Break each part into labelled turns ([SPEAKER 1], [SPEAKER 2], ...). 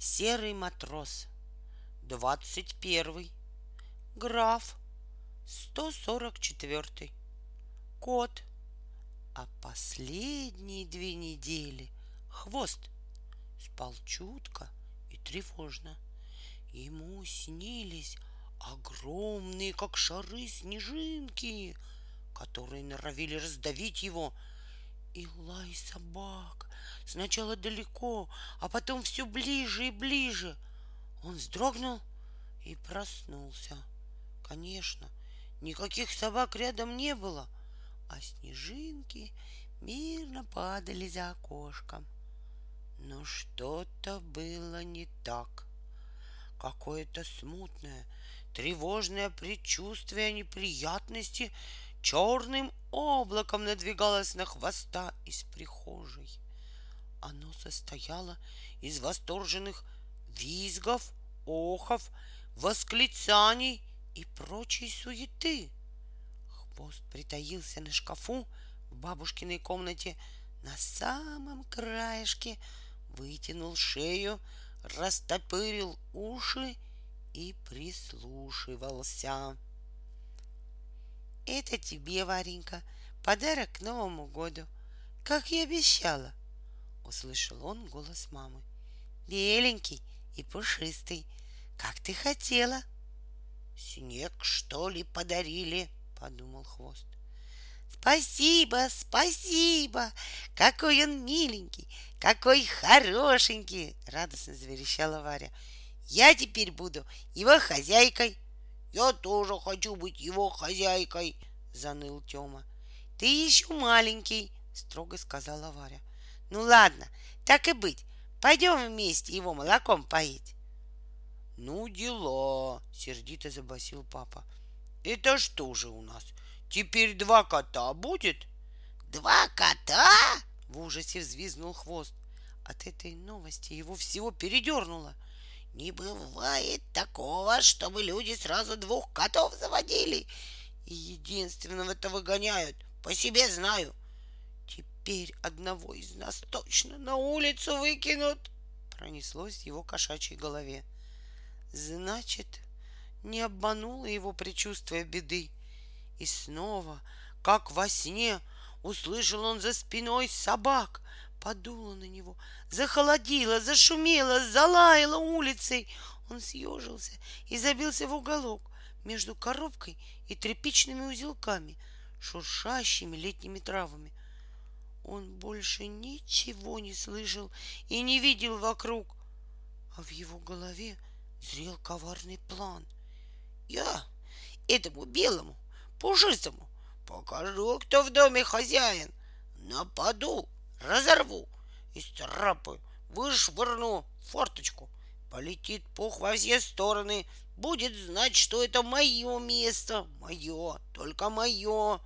[SPEAKER 1] Серый матрос. Двадцать первый. Граф. Сто сорок четвертый. Кот. А последние две недели хвост спал чутко и тревожно. Ему снились огромные, как шары, снежинки, которые норовили раздавить его, и лай собак. Сначала далеко, а потом все ближе и ближе. Он вздрогнул и проснулся. Конечно, никаких собак рядом не было, а снежинки мирно падали за окошком. Но что-то было не так. Какое-то смутное, тревожное предчувствие неприятности черным облаком надвигалось на хвоста из прихожей. Оно состояло из восторженных визгов, охов, восклицаний и прочей суеты. Хвост притаился на шкафу в бабушкиной комнате на самом краешке, вытянул шею, растопырил уши и прислушивался. Это тебе, Варенька, подарок к Новому году, как и обещала. Услышал он голос мамы. Беленький и пушистый, как ты хотела. Снег, что ли, подарили, подумал хвост. Спасибо, спасибо! Какой он миленький, какой хорошенький! Радостно заверещала Варя. Я теперь буду его хозяйкой. Я тоже хочу быть его хозяйкой, заныл Тёма. Ты еще маленький, строго сказала Варя. Ну ладно, так и быть. Пойдем вместе его молоком поить. Ну, дела, сердито забасил папа. Это что же у нас? Теперь два кота будет? Два кота? В ужасе взвизнул хвост. От этой новости его всего передернуло. Не бывает такого, чтобы люди сразу двух котов заводили. И единственного это выгоняют. По себе знаю. Теперь одного из нас точно на улицу выкинут. Пронеслось в его кошачьей голове. Значит, не обмануло его предчувствие беды. И снова, как во сне, услышал он за спиной собак, подуло на него, захолодило, зашумело, залаяло улицей. Он съежился и забился в уголок между коробкой и тряпичными узелками, шуршащими летними травами. Он больше ничего не слышал и не видел вокруг, а в его голове зрел коварный план. Я этому белому, пушистому покажу, кто в доме хозяин. Нападу разорву, исцарапаю, вышвырну форточку. Полетит пух во все стороны, будет знать, что это мое место, мое, только мое.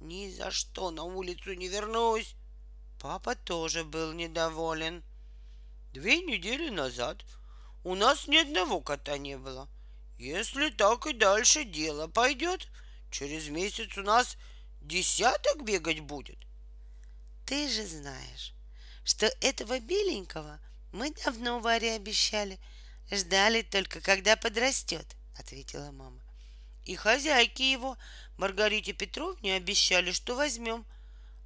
[SPEAKER 1] Ни за что на улицу не вернусь. Папа тоже был недоволен. Две недели назад у нас ни одного кота не было. Если так и дальше дело пойдет, через месяц у нас десяток бегать будет. Ты же знаешь, что этого беленького мы давно Варе обещали. Ждали только, когда подрастет, ответила мама. И хозяйки его, Маргарите Петровне, обещали, что возьмем.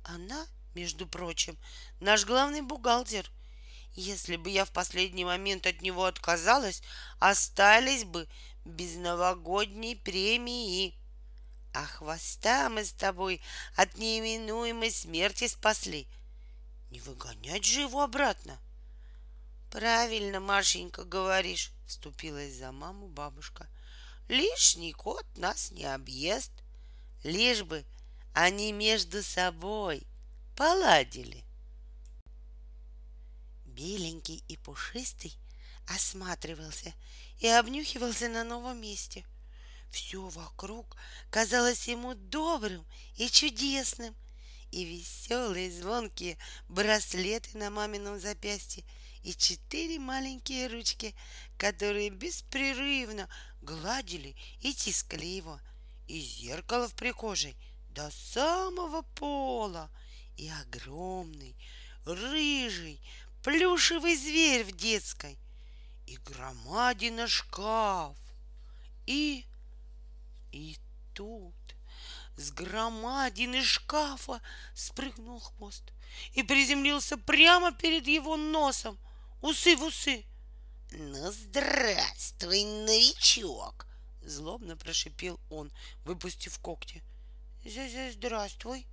[SPEAKER 1] Она, между прочим, наш главный бухгалтер. Если бы я в последний момент от него отказалась, остались бы без новогодней премии. А хвоста мы с тобой от неименуемой смерти спасли. Не выгонять же его обратно. Правильно, Машенька, говоришь, вступилась за маму бабушка. Лишний кот нас не объест, лишь бы они между собой поладили. Беленький и пушистый осматривался и обнюхивался на новом месте — все вокруг казалось ему добрым и чудесным, и веселые звонкие браслеты на мамином запястье, и четыре маленькие ручки, которые беспрерывно гладили и тискали его, и зеркало в прихожей до самого пола, и огромный, рыжий, плюшевый зверь в детской. и громадина шкаф. И... И тут с громадины шкафа спрыгнул хвост и приземлился прямо перед его носом, усы в усы.
[SPEAKER 2] «Ну, здравствуй, новичок!»
[SPEAKER 1] — злобно прошипел он, выпустив когти.
[SPEAKER 2] «Здравствуй!»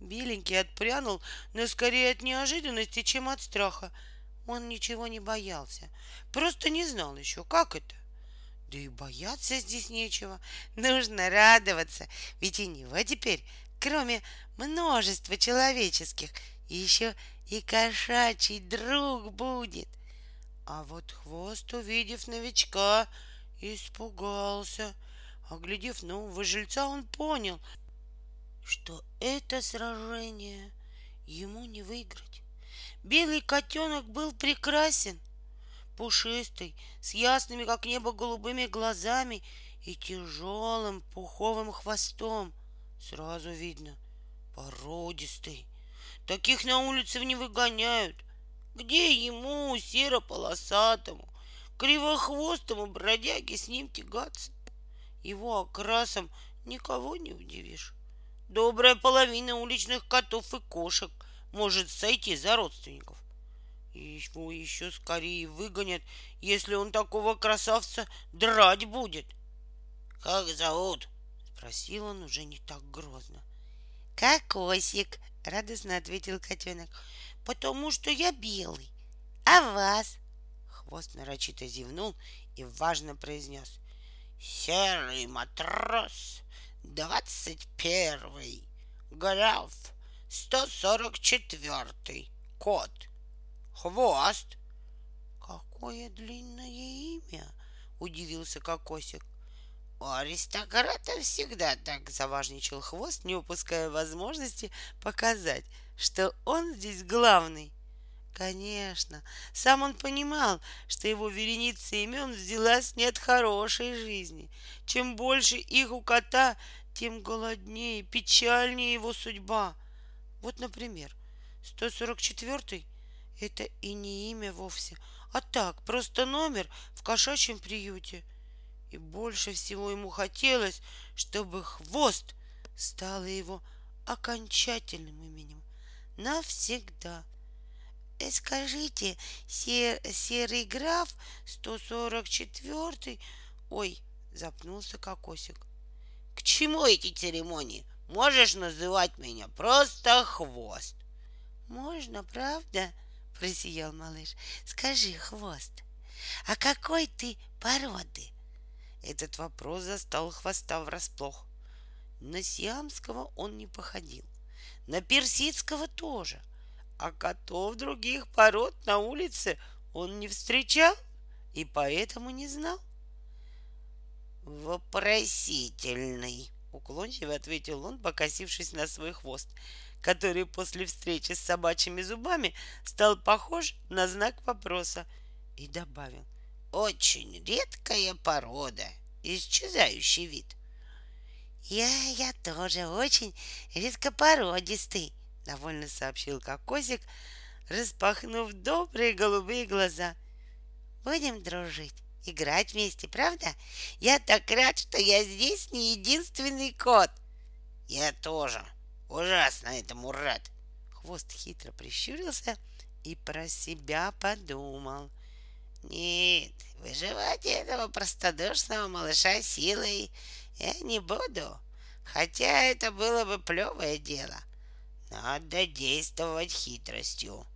[SPEAKER 1] Беленький отпрянул, но скорее от неожиданности, чем от страха. Он ничего не боялся, просто не знал еще, как это. Да и бояться здесь нечего. Нужно радоваться, ведь у него теперь, кроме множества человеческих, еще и кошачий друг будет. А вот хвост, увидев новичка, испугался. Оглядев нового жильца, он понял, что это сражение ему не выиграть. Белый котенок был прекрасен, пушистый, с ясными, как небо, голубыми глазами и тяжелым пуховым хвостом. Сразу видно, породистый. Таких на улице не выгоняют — где ему, серо-полосатому, кривохвостому бродяге с ним тягаться? Его окрасом никого не удивишь. Добрая половина уличных котов и кошек может сойти за родственников. Его еще скорее выгонят, если он такого красавца драть будет. — Как зовут? — спросил он уже не так грозно.
[SPEAKER 2] — Кокосик, — радостно ответил котенок потому что я белый. А вас?
[SPEAKER 1] Хвост нарочито зевнул и важно произнес.
[SPEAKER 2] Серый матрос, двадцать первый, граф, сто сорок четвертый, кот, хвост.
[SPEAKER 1] Какое длинное имя, удивился Кокосик.
[SPEAKER 2] У аристократа всегда так
[SPEAKER 1] заважничал хвост, не упуская возможности показать, что он здесь главный. Конечно, сам он понимал, что его вереница имен взялась не от хорошей жизни. Чем больше их у кота, тем голоднее, печальнее его судьба. Вот, например, 144-й — это и не имя вовсе, а так, просто номер в кошачьем приюте. И больше всего ему хотелось, чтобы хвост стало его окончательным именем навсегда.
[SPEAKER 2] Э, скажите, сер, серый граф 144
[SPEAKER 1] Ой, запнулся кокосик.
[SPEAKER 2] К чему эти церемонии? Можешь называть меня просто хвост.
[SPEAKER 1] Можно, правда? Просиял малыш. Скажи, хвост, а какой ты породы? Этот вопрос застал хвоста врасплох. На сиамского он не походил на персидского тоже. А котов других пород на улице он не встречал и поэтому не знал.
[SPEAKER 2] «Вопросительный», — уклончиво ответил он, покосившись на свой хвост, который после встречи с собачьими зубами стал похож на знак вопроса, и добавил, «Очень редкая порода, исчезающий вид.
[SPEAKER 1] Я, я тоже очень редкопородистый, довольно сообщил Кокосик, распахнув добрые голубые глаза. Будем дружить, играть вместе, правда? Я так рад, что я здесь не единственный кот.
[SPEAKER 2] Я тоже ужасно этому рад.
[SPEAKER 1] Хвост хитро прищурился и про себя подумал.
[SPEAKER 2] Нет, выживать этого простодушного малыша силой я не буду, хотя это было бы плевое дело. Надо действовать хитростью.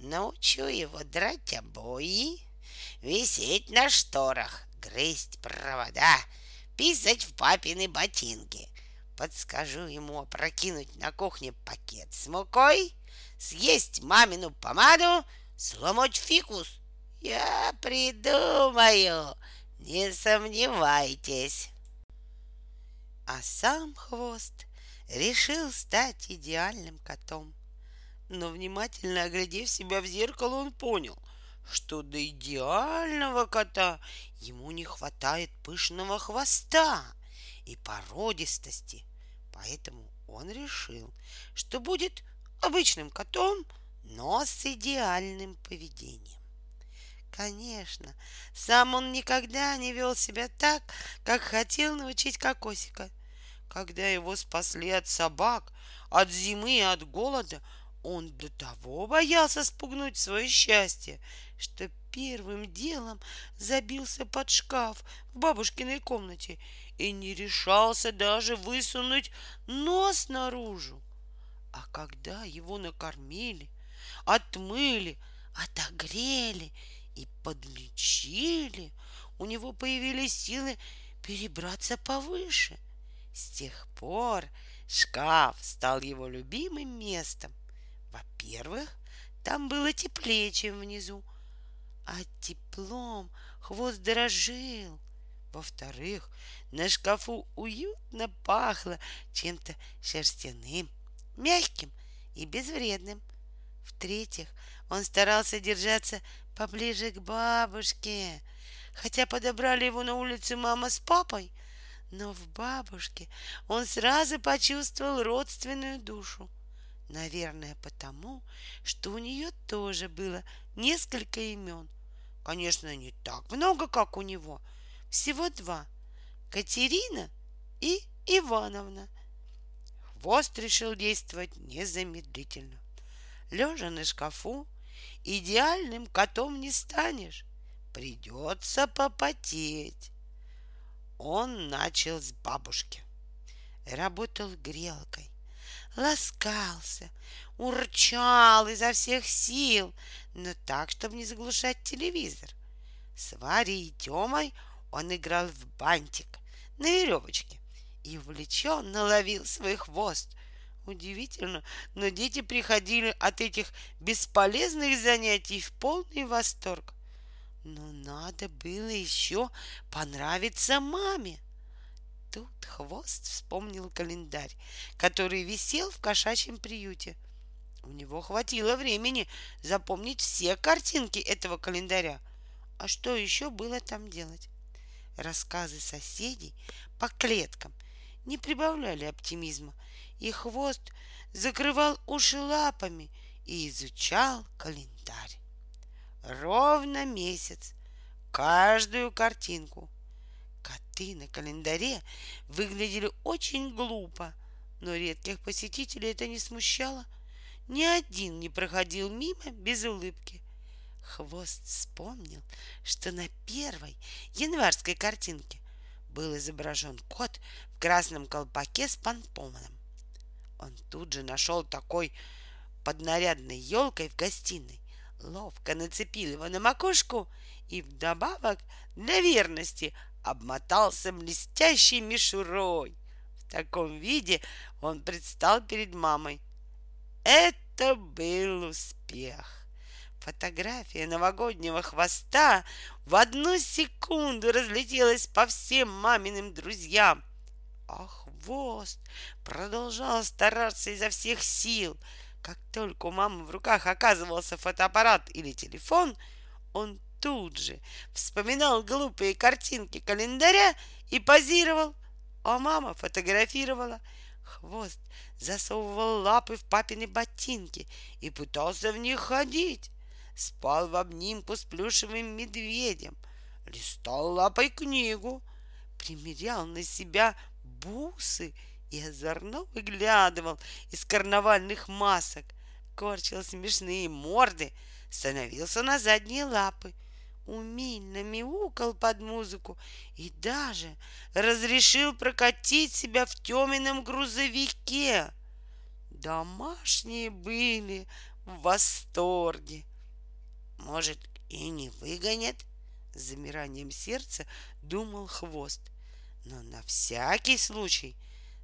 [SPEAKER 2] Научу его драть обои, висеть на шторах, грызть провода, писать в папины ботинки. Подскажу ему опрокинуть на кухне пакет с мукой, съесть мамину помаду, сломать фикус. Я придумаю, не сомневайтесь
[SPEAKER 1] а сам хвост решил стать идеальным котом. Но внимательно оглядев себя в зеркало, он понял, что до идеального кота ему не хватает пышного хвоста и породистости. Поэтому он решил, что будет обычным котом, но с идеальным поведением. Конечно, сам он никогда не вел себя так, как хотел научить Кокосика. Когда его спасли от собак, от зимы и от голода, он до того боялся спугнуть свое счастье, что первым делом забился под шкаф в бабушкиной комнате и не решался даже высунуть нос наружу. А когда его накормили, отмыли, отогрели и подлечили, у него появились силы перебраться повыше. С тех пор шкаф стал его любимым местом. Во-первых, там было теплее, чем внизу, а теплом хвост дрожил. Во-вторых, на шкафу уютно пахло чем-то шерстяным, мягким и безвредным. В-третьих, он старался держаться поближе к бабушке, хотя подобрали его на улице мама с папой, но в бабушке он сразу почувствовал родственную душу. Наверное, потому, что у нее тоже было несколько имен. Конечно, не так много, как у него. Всего два. Катерина и Ивановна. Хвост решил действовать незамедлительно. Лежа на шкафу, идеальным котом не станешь. Придется попотеть. Он начал с бабушки. Работал грелкой, ласкался, урчал изо всех сил, но так, чтобы не заглушать телевизор. С Варей и Тёмой он играл в бантик на веревочке и увлеченно ловил свой хвост, Удивительно, но дети приходили от этих бесполезных занятий в полный восторг. Но надо было еще понравиться маме. Тут хвост вспомнил календарь, который висел в кошачьем приюте. У него хватило времени запомнить все картинки этого календаря. А что еще было там делать? Рассказы соседей по клеткам не прибавляли оптимизма — и хвост закрывал уши лапами и изучал календарь. Ровно месяц, каждую картинку. Коты на календаре выглядели очень глупо, но редких посетителей это не смущало. Ни один не проходил мимо без улыбки. Хвост вспомнил, что на первой январской картинке был изображен кот в красном колпаке с помпоном. Он тут же нашел такой под нарядной елкой в гостиной, ловко нацепил его на макушку и вдобавок для верности обмотался блестящей мишурой. В таком виде он предстал перед мамой. Это был успех. Фотография новогоднего хвоста в одну секунду разлетелась по всем маминым друзьям. Ах, хвост продолжал стараться изо всех сил. Как только у мамы в руках оказывался фотоаппарат или телефон, он тут же вспоминал глупые картинки календаря и позировал, а мама фотографировала. Хвост засовывал лапы в папины ботинки и пытался в них ходить. Спал в обнимку с плюшевым медведем, листал лапой книгу, примерял на себя бусы и озорно выглядывал из карнавальных масок, корчил смешные морды, становился на задние лапы, умильно мяукал под музыку и даже разрешил прокатить себя в теменном грузовике. Домашние были в восторге. Может, и не выгонят? С замиранием сердца думал хвост — но на всякий случай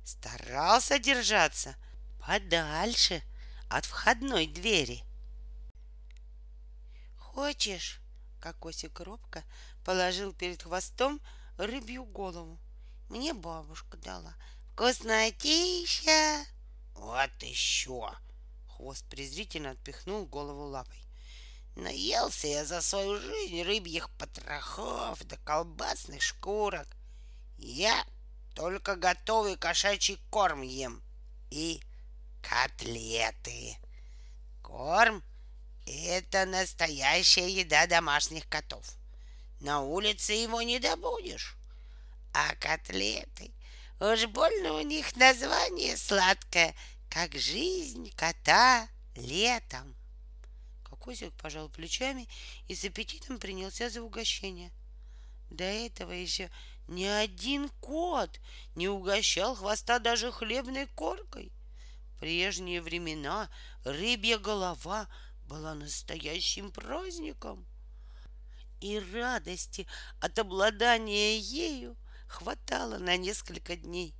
[SPEAKER 1] старался держаться подальше от входной двери. «Хочешь?» — Кокосик робко положил перед хвостом рыбью голову. «Мне бабушка дала. Вкуснотища!»
[SPEAKER 2] «Вот еще!» — хвост презрительно отпихнул голову лапой. Наелся я за свою жизнь рыбьих потрохов да колбасных шкурок. Я только готовый кошачий корм ем и котлеты. Корм Это настоящая еда домашних котов. На улице его не добудешь. А котлеты, уж больно у них название сладкое, как жизнь кота летом.
[SPEAKER 1] Кокосик пожал плечами и с аппетитом принялся за угощение. До этого еще ни один кот не угощал хвоста даже хлебной коркой. В прежние времена рыбья голова была настоящим праздником. И радости от обладания ею хватало на несколько дней.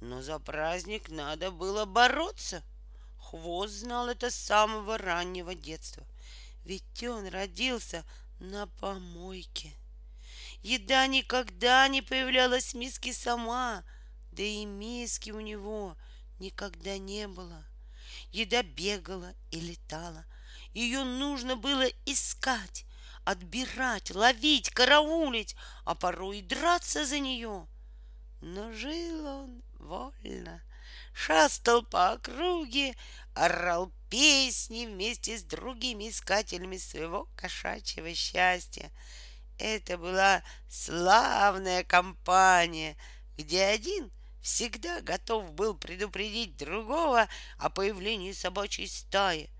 [SPEAKER 1] Но за праздник надо было бороться. Хвост знал это с самого раннего детства. Ведь он родился на помойке. Еда никогда не появлялась в миске сама, да и миски у него никогда не было. Еда бегала и летала. Ее нужно было искать, отбирать, ловить, караулить, а порой и драться за нее. Но жил он вольно, шастал по округе, орал песни вместе с другими искателями своего кошачьего счастья. Это была славная компания, где один всегда готов был предупредить другого о появлении собачьей стаи,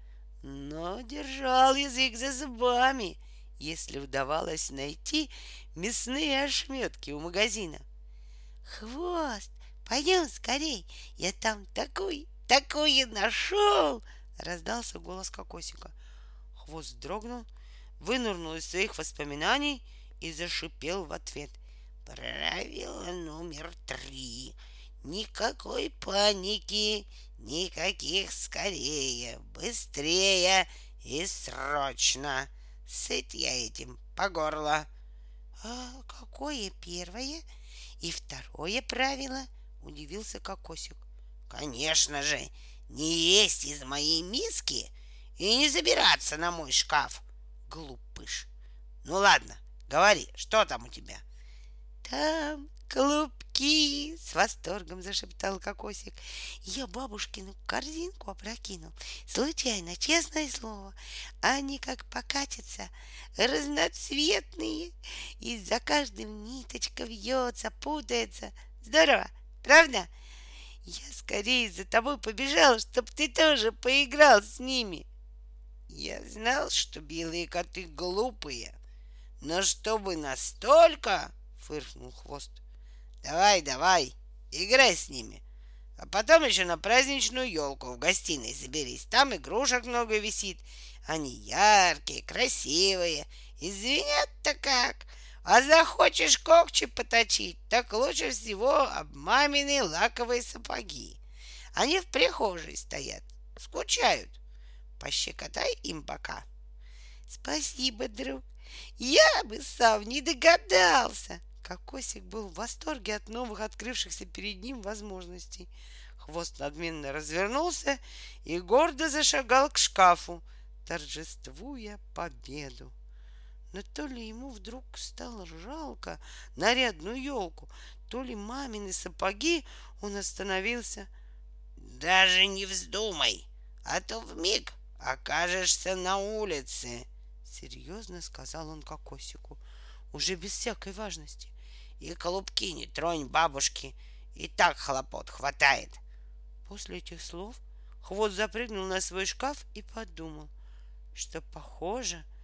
[SPEAKER 1] но держал язык за зубами, если удавалось найти мясные ошметки у магазина. «Хвост, пойдем скорей, я там такой, такое нашел!» — раздался голос Кокосика. Хвост дрогнул, вынырнул из своих воспоминаний и зашипел в ответ.
[SPEAKER 2] Правило номер три. Никакой паники, никаких скорее, быстрее и срочно. Сыт я этим по горло.
[SPEAKER 1] А какое первое и второе правило? Удивился Кокосик.
[SPEAKER 2] Конечно же, не есть из моей миски и не забираться на мой шкаф. Глупыш. Ну ладно, говори, что там у тебя?
[SPEAKER 1] Там клубки, с восторгом зашептал Кокосик. Я бабушкину корзинку опрокинул. Случайно, честное слово. Они как покатятся, разноцветные. И за каждым ниточка вьется, путается. Здорово, правда? Я скорее за тобой побежал, чтоб ты тоже поиграл с ними.
[SPEAKER 2] Я знал, что белые коты глупые, но чтобы настолько, фыркнул хвост. Давай, давай, играй с ними. А потом еще на праздничную елку в гостиной заберись. Там игрушек много висит. Они яркие, красивые. И звенят-то как. А захочешь когчи поточить, так лучше всего об мамины лаковые сапоги. Они в прихожей стоят, скучают. Пощекотай им пока.
[SPEAKER 1] Спасибо, друг. Я бы сам не догадался. Кокосик был в восторге от новых открывшихся перед ним возможностей. Хвост надменно развернулся и гордо зашагал к шкафу, торжествуя победу но то ли ему вдруг стало жалко нарядную елку, то ли мамины сапоги, он остановился.
[SPEAKER 2] Даже не вздумай, а то вмиг окажешься на улице, серьезно сказал он Кокосику, уже без всякой важности. И колубки не тронь бабушки, и так хлопот хватает.
[SPEAKER 1] После этих слов Хвост запрыгнул на свой шкаф и подумал, что, похоже, —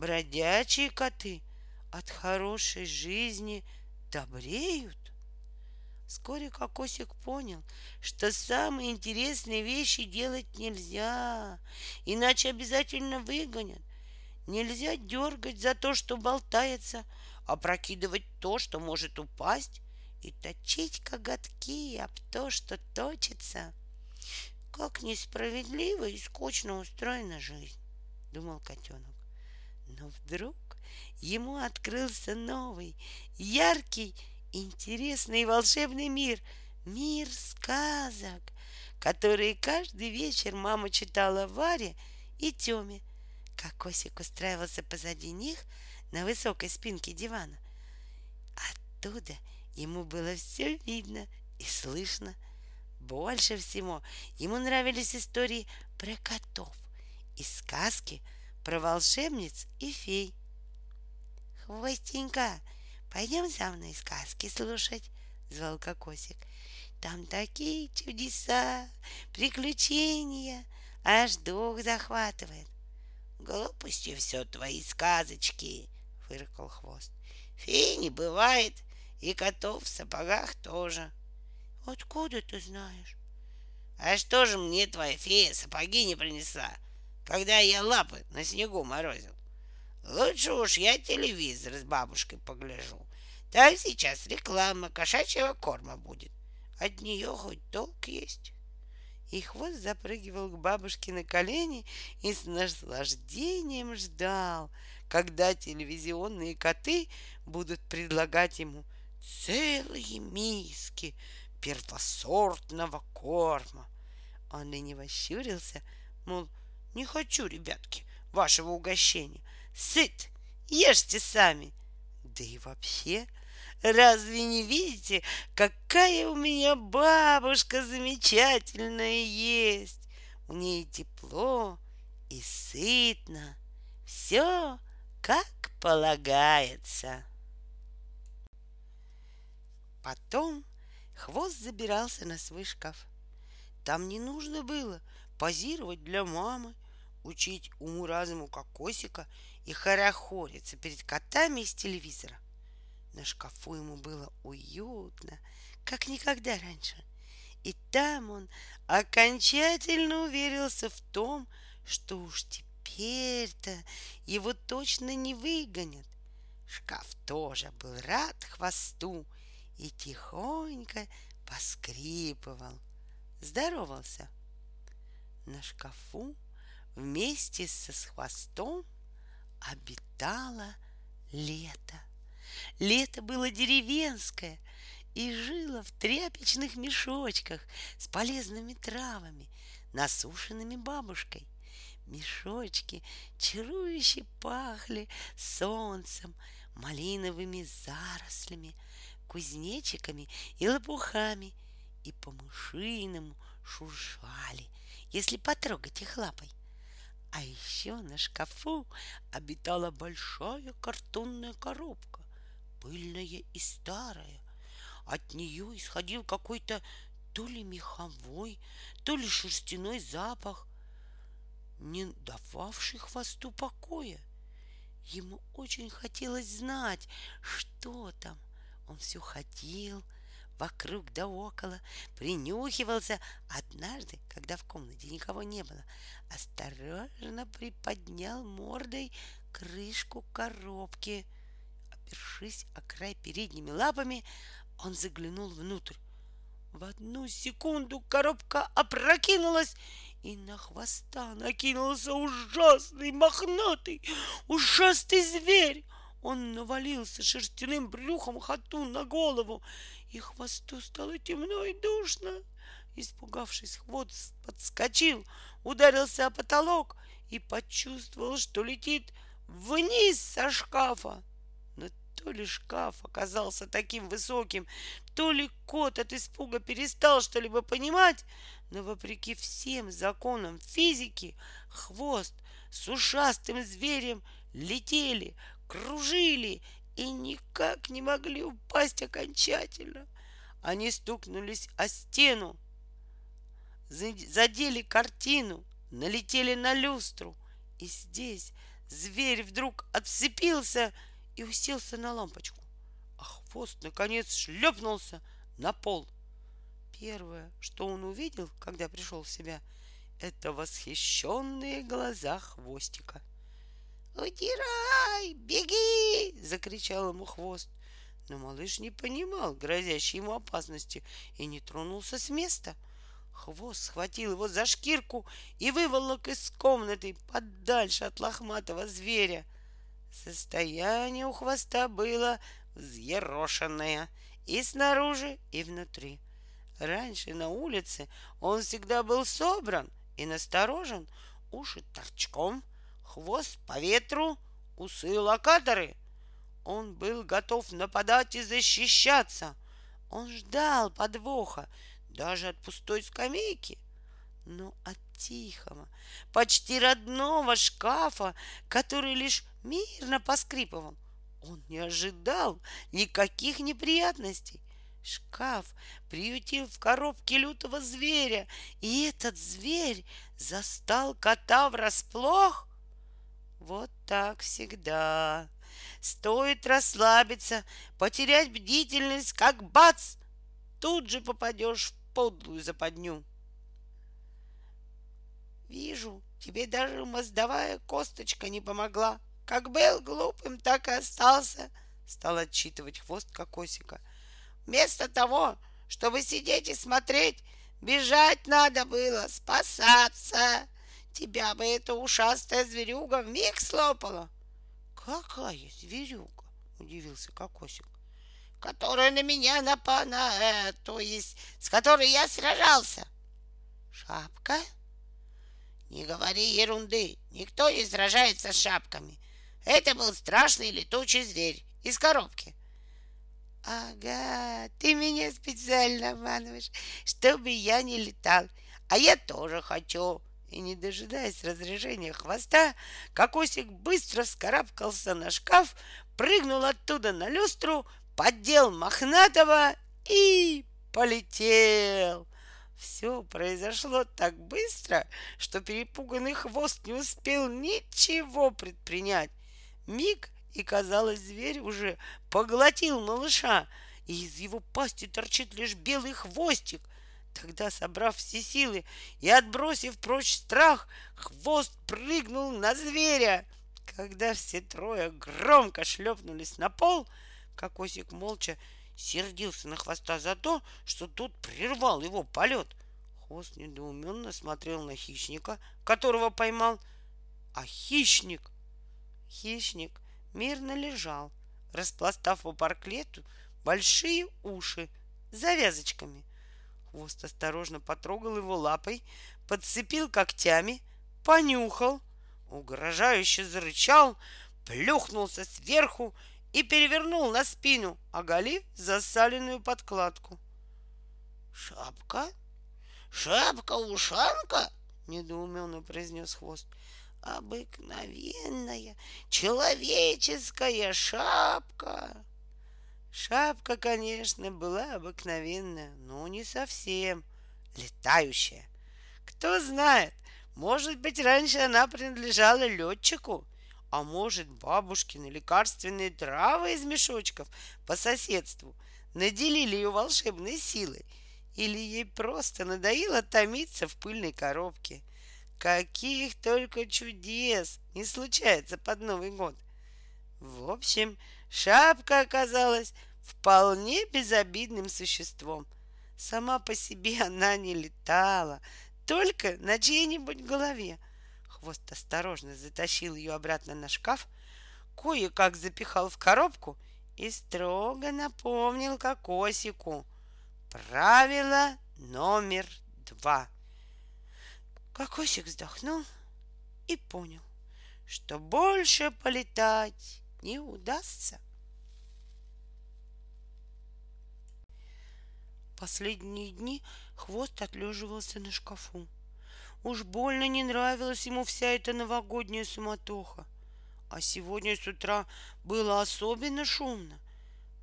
[SPEAKER 1] бродячие коты от хорошей жизни добреют. Вскоре Кокосик понял, что самые интересные вещи делать нельзя, иначе обязательно выгонят. Нельзя дергать за то, что болтается, опрокидывать то, что может упасть, и точить коготки об то, что точится. Как несправедливо и скучно устроена жизнь, думал котенок. Но вдруг ему открылся новый, яркий, интересный и волшебный мир. Мир сказок, которые каждый вечер мама читала Варе и Теме. Кокосик устраивался позади них на высокой спинке дивана. Оттуда ему было все видно и слышно. Больше всего ему нравились истории про котов и сказки про волшебниц и фей. Хвостенька, пойдем за мной сказки слушать, звал Кокосик. Там такие чудеса, приключения, аж дух захватывает.
[SPEAKER 2] Глупости все твои сказочки, фыркал хвост. Фей не бывает, и котов в сапогах тоже.
[SPEAKER 1] Откуда ты знаешь?
[SPEAKER 2] А что же мне твоя фея сапоги не принесла, когда я лапы на снегу морозил? Лучше уж я телевизор с бабушкой погляжу. Там сейчас реклама кошачьего корма будет. От нее хоть толк есть.
[SPEAKER 1] И хвост запрыгивал к бабушке на колени и с наслаждением ждал, когда телевизионные коты будут предлагать ему целые миски первосортного корма. Он лениво щурился, мол, не хочу, ребятки, вашего угощения. Сыт, ешьте сами. Да и вообще, разве не видите, какая у меня бабушка замечательная есть? У ней тепло и сытно. Все как полагается. Потом хвост забирался на свой шкаф. Там не нужно было позировать для мамы, учить уму-разуму кокосика и хорохориться перед котами из телевизора. На шкафу ему было уютно, как никогда раньше. И там он окончательно уверился в том, что уж теперь-то его точно не выгонят. Шкаф тоже был рад хвосту и тихонько поскрипывал, здоровался. На шкафу вместе со хвостом обитало лето. Лето было деревенское и жило в тряпичных мешочках с полезными травами, насушенными бабушкой. Мешочки чарующе пахли солнцем, малиновыми зарослями, кузнечиками и лопухами и по-мышиному шуршали, если потрогать их лапой. А еще на шкафу обитала большая картонная коробка, пыльная и старая. От нее исходил какой-то то ли меховой, то ли шерстяной запах, не дававший хвосту покоя. Ему очень хотелось знать, что там. Он все ходил, вокруг да около, принюхивался. Однажды, когда в комнате никого не было, осторожно приподнял мордой крышку коробки. Опершись о край передними лапами, он заглянул внутрь. В одну секунду коробка опрокинулась, и на хвоста накинулся ужасный, мохнатый, ужасный зверь. Он навалился шерстяным брюхом хату на голову, и хвосту стало темно и душно. Испугавшись, хвост подскочил, ударился о потолок и почувствовал, что летит вниз со шкафа. Но то ли шкаф оказался таким высоким, то ли кот от испуга перестал что-либо понимать, но вопреки всем законам физики хвост с ушастым зверем летели, кружили и никак не могли упасть окончательно. Они стукнулись о стену, задели картину, налетели на люстру. И здесь зверь вдруг отцепился и уселся на лампочку, а хвост, наконец, шлепнулся на пол. Первое, что он увидел, когда пришел в себя, это восхищенные глаза хвостика. «Удирай! Беги!» — закричал ему хвост. Но малыш не понимал грозящей ему опасности и не тронулся с места. Хвост схватил его за шкирку и выволок из комнаты подальше от лохматого зверя. Состояние у хвоста было взъерошенное и снаружи, и внутри. Раньше на улице он всегда был собран и насторожен, уши торчком, хвост по ветру, усы локаторы. Он был готов нападать и защищаться. Он ждал подвоха даже от пустой скамейки.
[SPEAKER 2] но от тихого, почти родного шкафа, который лишь мирно поскрипывал, он не ожидал никаких неприятностей. Шкаф приютил в коробке лютого зверя, и этот зверь застал кота врасплох. Вот так всегда. Стоит расслабиться, потерять бдительность, как бац, тут же попадешь в подлую западню. Вижу, тебе даже мозговая косточка не помогла. Как был глупым, так и остался, стал отчитывать хвост кокосика. Вместо того, чтобы сидеть и смотреть, бежать надо было, спасаться. Тебя бы эта ушастая зверюга вмиг слопала.
[SPEAKER 1] Какая зверюга? Удивился Кокосик.
[SPEAKER 2] Которая на меня напала, э, то есть с которой я сражался.
[SPEAKER 1] Шапка?
[SPEAKER 2] Не говори ерунды. Никто не сражается с шапками. Это был страшный летучий зверь из коробки.
[SPEAKER 1] Ага, ты меня специально обманываешь, чтобы я не летал. А я тоже хочу. И не дожидаясь разрежения хвоста, Кокосик быстро вскарабкался на шкаф, прыгнул оттуда на люстру, поддел мохнатого и полетел. Все произошло так быстро, что перепуганный хвост не успел ничего предпринять. Миг, и, казалось, зверь уже поглотил малыша, и из его пасти торчит лишь белый хвостик. Тогда, собрав все силы и отбросив прочь страх, хвост прыгнул на зверя. Когда все трое громко шлепнулись на пол, Кокосик молча сердился на хвоста за то, что тот прервал его полет. Хвост недоуменно смотрел на хищника, которого поймал, а хищник, хищник мирно лежал, распластав по парклету большие уши с завязочками. Хвост осторожно потрогал его лапой, подцепил когтями, понюхал, угрожающе зарычал, плюхнулся сверху и перевернул на спину, оголив засаленную подкладку.
[SPEAKER 2] «Шапка? Шапка-ушанка?» — недоуменно произнес хвост. «Обыкновенная человеческая шапка!»
[SPEAKER 1] Шапка, конечно, была обыкновенная, но не совсем летающая. Кто знает, может быть, раньше она принадлежала летчику, а может, бабушкины лекарственные травы из мешочков по соседству наделили ее волшебной силой, или ей просто надоело томиться в пыльной коробке. Каких только чудес не случается под Новый год. В общем, шапка оказалась вполне безобидным существом. Сама по себе она не летала, только на чьей-нибудь голове — Хвост осторожно затащил ее обратно на шкаф, кое-как запихал в коробку и строго напомнил кокосику. Правило номер два. Кокосик вздохнул и понял, что больше полетать не удастся. Последние дни хвост отлеживался на шкафу. Уж больно не нравилась ему вся эта новогодняя суматоха. А сегодня с утра было особенно шумно.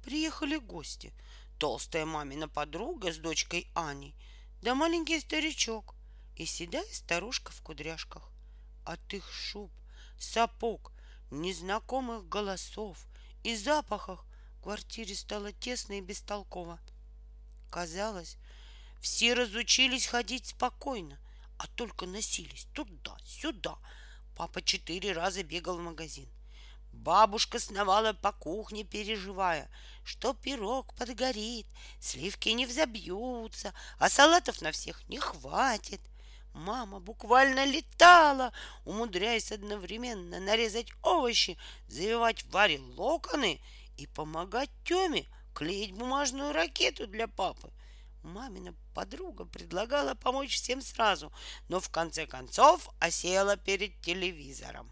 [SPEAKER 1] Приехали гости. Толстая мамина подруга с дочкой Аней, да маленький старичок и седая старушка в кудряшках. От их шуб, сапог, незнакомых голосов и запахах в квартире стало тесно и бестолково. Казалось, все разучились ходить спокойно, а только носились туда-сюда. Папа четыре раза бегал в магазин. Бабушка сновала по кухне, переживая, что пирог подгорит, сливки не взобьются, а салатов на всех не хватит. Мама буквально летала, умудряясь одновременно нарезать овощи, завивать Варе локоны и помогать Теме клеить бумажную ракету для папы. Мамина подруга предлагала помочь всем сразу, но в конце концов осела перед телевизором.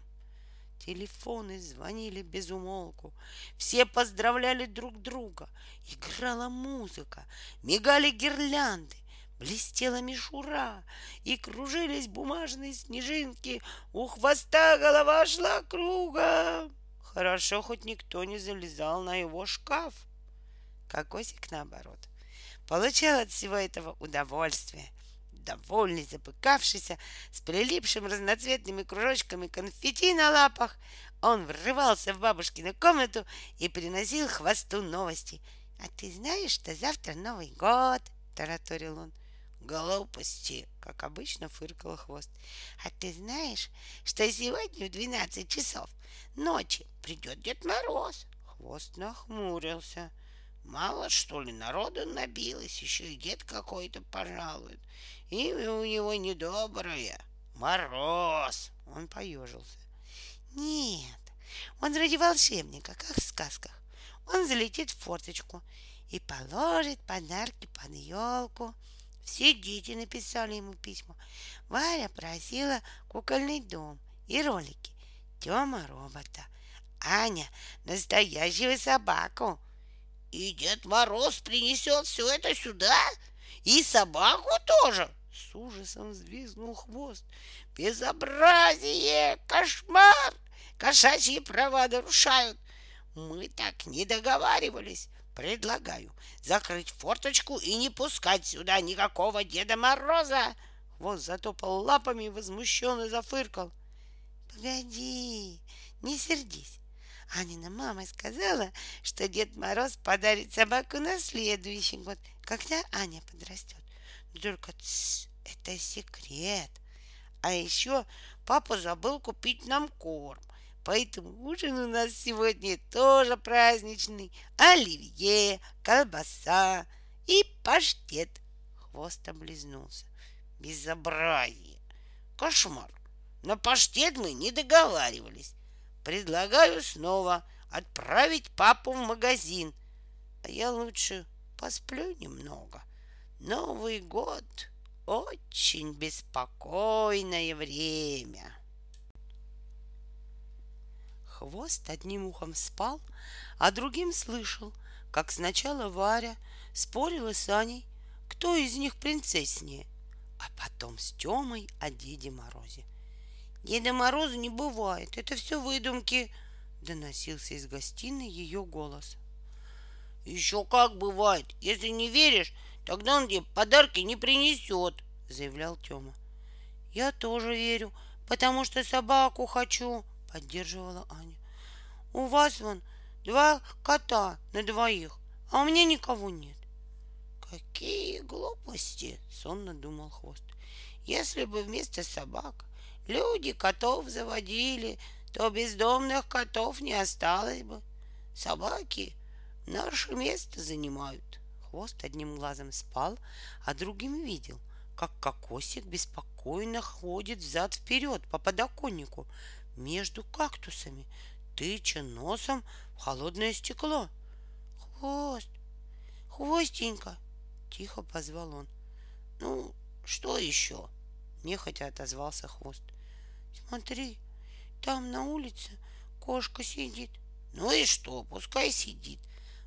[SPEAKER 1] Телефоны звонили без умолку. Все поздравляли друг друга. Играла музыка, мигали гирлянды.
[SPEAKER 2] Блестела мишура, и кружились бумажные снежинки, у хвоста голова шла кругом. Хорошо, хоть никто не залезал на его шкаф. Кокосик, наоборот, получал от всего этого удовольствие. Довольный, запыкавшийся, с прилипшим разноцветными кружочками конфетти на лапах, он врывался в бабушкину комнату и приносил хвосту новости. «А ты знаешь, что завтра Новый год?» — тараторил он. «Глупости!» — как обычно фыркал хвост. «А ты знаешь, что сегодня в двенадцать часов ночи придет Дед Мороз?» Хвост нахмурился. Мало, что ли, народу набилось, еще и дед какой-то пожалует. Имя у него недоброе. Мороз. Он поежился. Нет, он вроде волшебника, как в сказках. Он залетит в форточку и положит подарки под елку. Все дети написали ему письма. Варя просила кукольный дом и ролики. Тёма робота. Аня настоящего собаку. И Дед Мороз принесет все это сюда? И собаку тоже? С ужасом взвизгнул хвост. Безобразие! Кошмар! Кошачьи права нарушают. Мы так не договаривались. Предлагаю закрыть форточку и не пускать сюда никакого Деда Мороза. Хвост затопал лапами и возмущенно зафыркал. Погоди, не сердись. Анина мама сказала, что Дед Мороз подарит собаку на следующий год, когда Аня подрастет. Только тс, это секрет. А еще папа забыл купить нам корм. Поэтому ужин у нас сегодня тоже праздничный. Оливье, колбаса и паштет. Хвост облизнулся. Безобразие. Кошмар. На паштет мы не договаривались. Предлагаю снова отправить папу в магазин. А я лучше посплю немного. Новый год — очень беспокойное время. Хвост одним ухом спал, а другим слышал, как сначала Варя спорила с Аней, кто из них принцесснее, а потом с Тёмой о Деде Морозе — Деда Мороза не бывает, это все выдумки, доносился из гостиной ее голос. Еще как бывает, если не веришь, тогда он тебе подарки не принесет, заявлял Тёма. Я тоже верю, потому что собаку хочу, поддерживала Аня. У вас вон два кота на двоих, а у меня никого нет. Какие глупости, сонно думал хвост. Если бы вместо собак Люди котов заводили, то бездомных котов не осталось бы. Собаки наше место занимают. Хвост одним глазом спал, а другим видел, как кокосик беспокойно ходит взад-вперед по подоконнику между кактусами, тыча носом в холодное стекло. «Хвост! Хвостенько!» — тихо позвал он. «Ну, что еще?» — нехотя отозвался хвост. Смотри, там на улице кошка сидит. Ну и что, пускай сидит.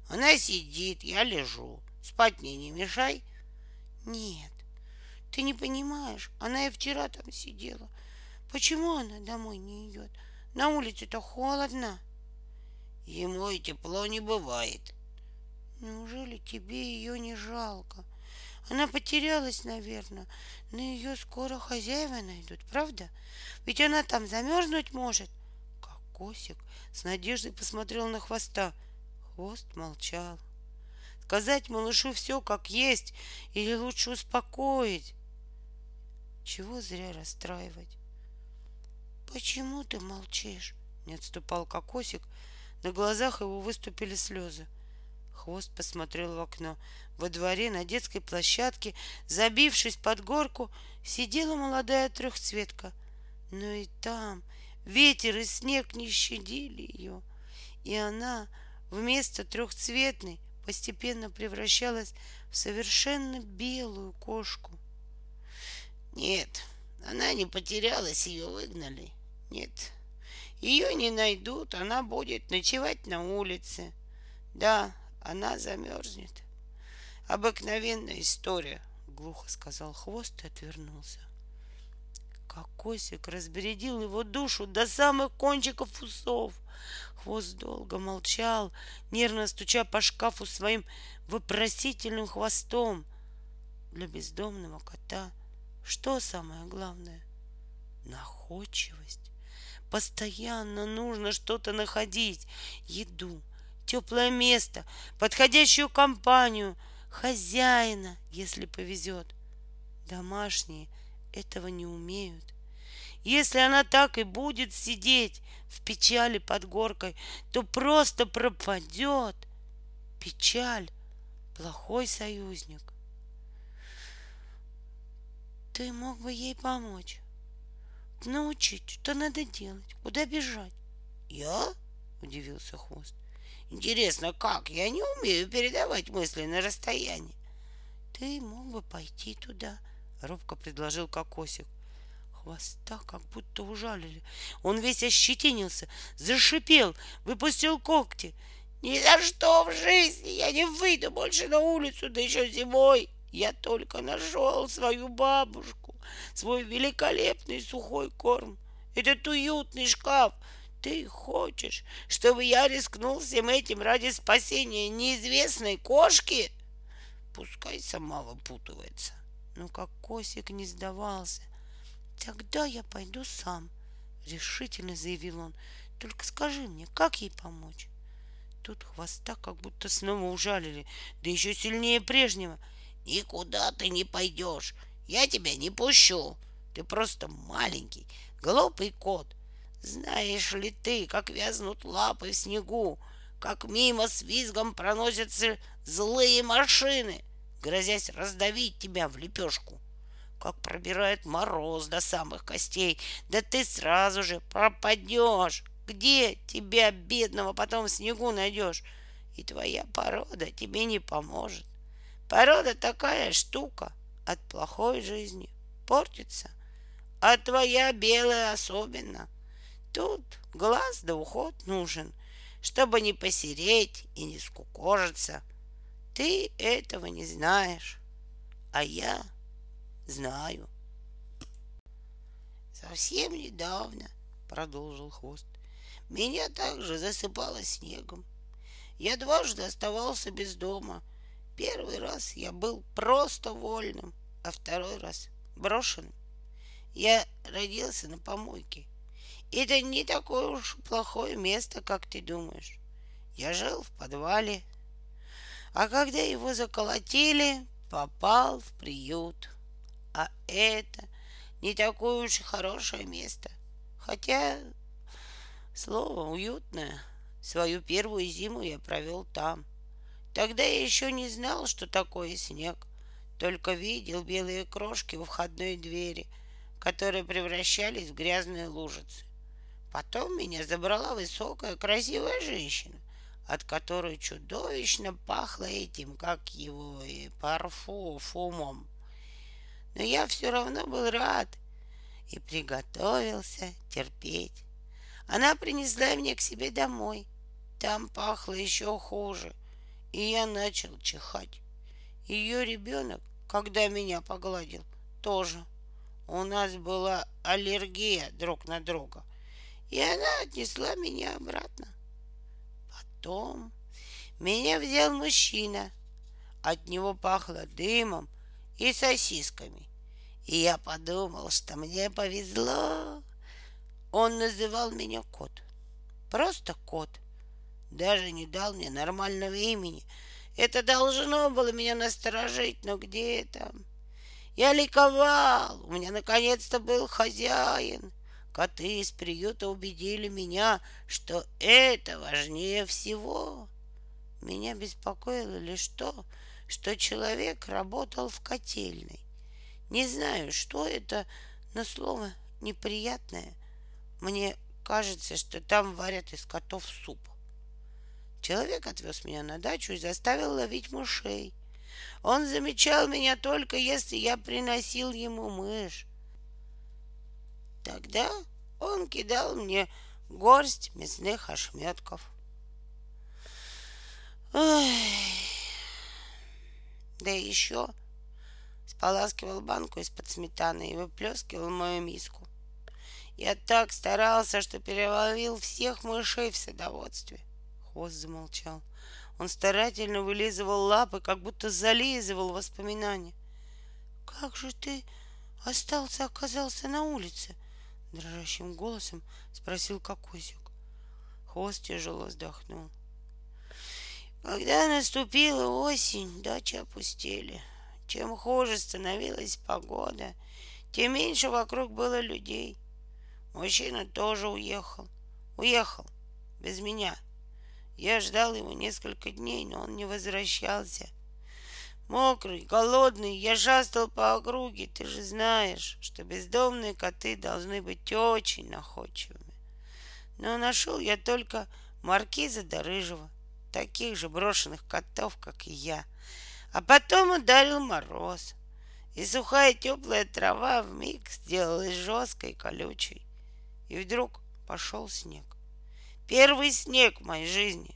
[SPEAKER 2] Она сидит, я лежу. Спать мне не мешай. Нет, ты не понимаешь, она и вчера там сидела. Почему она домой не идет? На улице-то холодно. Ему и тепло не бывает. Неужели тебе ее не жалко? Она потерялась, наверное, но ее скоро хозяева найдут, правда? Ведь она там замерзнуть может. Кокосик с надеждой посмотрел на хвоста. Хвост молчал. Сказать малышу все как есть или лучше успокоить? Чего зря расстраивать? Почему ты молчишь? Не отступал Кокосик. На глазах его выступили слезы. Хвост посмотрел в окно. Во дворе на детской площадке, забившись под горку, сидела молодая трехцветка. Но и там ветер и снег не щадили ее. И она вместо трехцветной постепенно превращалась в совершенно белую кошку. Нет, она не потерялась, ее выгнали. Нет, ее не найдут, она будет ночевать на улице. Да, она замерзнет. Обыкновенная история,
[SPEAKER 1] глухо сказал хвост и отвернулся. Кокосик разбередил его душу до самых кончиков усов. Хвост долго молчал, нервно стуча по шкафу своим вопросительным хвостом. Для бездомного кота что самое главное? Находчивость. Постоянно нужно что-то находить. Еду, теплое место, подходящую компанию, хозяина, если повезет. Домашние этого не умеют. Если она так и будет сидеть в печали под горкой, то просто пропадет. Печаль — плохой союзник. Ты мог бы ей помочь, научить, что надо делать, куда бежать.
[SPEAKER 2] Я? Удивился хвост. Интересно, как? Я не умею передавать мысли на расстоянии.
[SPEAKER 1] Ты мог бы пойти туда, робко предложил кокосик. Хвоста как будто ужалили. Он весь ощетинился, зашипел, выпустил когти.
[SPEAKER 2] Ни за что в жизни я не выйду больше на улицу, да еще зимой. Я только нашел свою бабушку, свой великолепный сухой корм, этот уютный шкаф. Ты хочешь, чтобы я рискнул всем этим ради спасения неизвестной кошки? Пускай сама выпутывается.
[SPEAKER 1] Но как Косик не сдавался. Тогда я пойду сам, решительно заявил он. Только скажи мне, как ей помочь? Тут хвоста как будто снова ужалили, да еще сильнее прежнего —
[SPEAKER 2] Никуда ты не пойдешь. Я тебя не пущу. Ты просто маленький, глупый кот. Знаешь ли ты, как вязнут лапы в снегу, как мимо с визгом проносятся злые машины, грозясь раздавить тебя в лепешку? Как пробирает мороз до самых костей, да ты сразу же пропадешь. Где тебя, бедного, потом в снегу найдешь? И твоя порода тебе не поможет. Порода такая штука от плохой жизни портится, а твоя белая особенно. Тут глаз да уход нужен, чтобы не посереть и не скукожиться. Ты этого не знаешь, а я знаю. Совсем недавно, продолжил хвост, меня также засыпало снегом. Я дважды оставался без дома — Первый раз я был просто вольным, а второй раз брошенным. Я родился на помойке. Это не такое уж плохое место, как ты думаешь. Я жил в подвале, а когда его заколотили, попал в приют. А это не такое уж хорошее место. Хотя слово уютное. Свою первую зиму я провел там. Тогда я еще не знал, что такое снег, только видел белые крошки у входной двери, которые превращались в грязные лужицы. Потом меня забрала высокая красивая женщина, от которой чудовищно пахло этим, как его, и парфумом. Но я все равно был рад и приготовился терпеть. Она принесла меня к себе домой. Там пахло еще хуже — и я начал чихать. Ее ребенок, когда меня погладил, тоже. У нас была аллергия друг на друга. И она отнесла меня обратно. Потом меня взял мужчина. От него пахло дымом и сосисками. И я подумал, что мне повезло. Он называл меня кот. Просто кот — даже не дал мне нормального имени. Это должно было меня насторожить, но где там? Я ликовал. У меня наконец-то был хозяин. Коты из приюта убедили меня, что это важнее всего. Меня беспокоило лишь то, что человек работал в котельной. Не знаю, что это, но слово неприятное. Мне кажется, что там варят из котов суп. Человек отвез меня на дачу и заставил ловить мышей. Он замечал меня только, если я приносил ему мышь. Тогда он кидал мне горсть мясных ошметков. Да еще споласкивал банку из-под сметаны и выплескивал мою миску. Я так старался, что переловил всех мышей в садоводстве. Хвост замолчал. Он старательно вылизывал лапы, как будто зализывал воспоминания.
[SPEAKER 1] «Как же ты остался, оказался на улице?» Дрожащим голосом спросил Кокосик.
[SPEAKER 2] Хвост тяжело вздохнул. Когда наступила осень, дачи опустели. Чем хуже становилась погода, тем меньше вокруг было людей. Мужчина тоже уехал. Уехал. Без меня. Я ждал его несколько дней, но он не возвращался. Мокрый, голодный, я шастал по округе. Ты же знаешь, что бездомные коты должны быть очень находчивыми. Но нашел я только маркиза до рыжего, таких же брошенных котов, как и я. А потом ударил мороз, и сухая теплая трава вмиг сделалась жесткой и колючей. И вдруг пошел снег. Первый снег в моей жизни.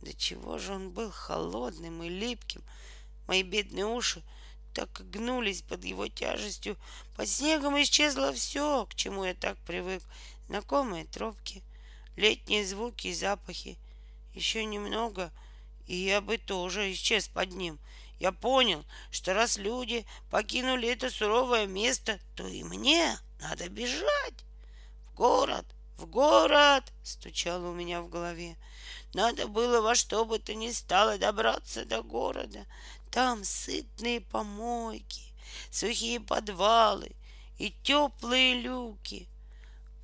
[SPEAKER 2] До чего же он был холодным и липким. Мои бедные уши так и гнулись под его тяжестью. Под снегом исчезло все, к чему я так привык. Знакомые тропки, летние звуки и запахи. Еще немного, и я бы тоже исчез под ним. Я понял, что раз люди покинули это суровое место, то и мне надо бежать город, в город!» — стучало у меня в голове. Надо было во что бы то ни стало добраться до города. Там сытные помойки, сухие подвалы и теплые люки.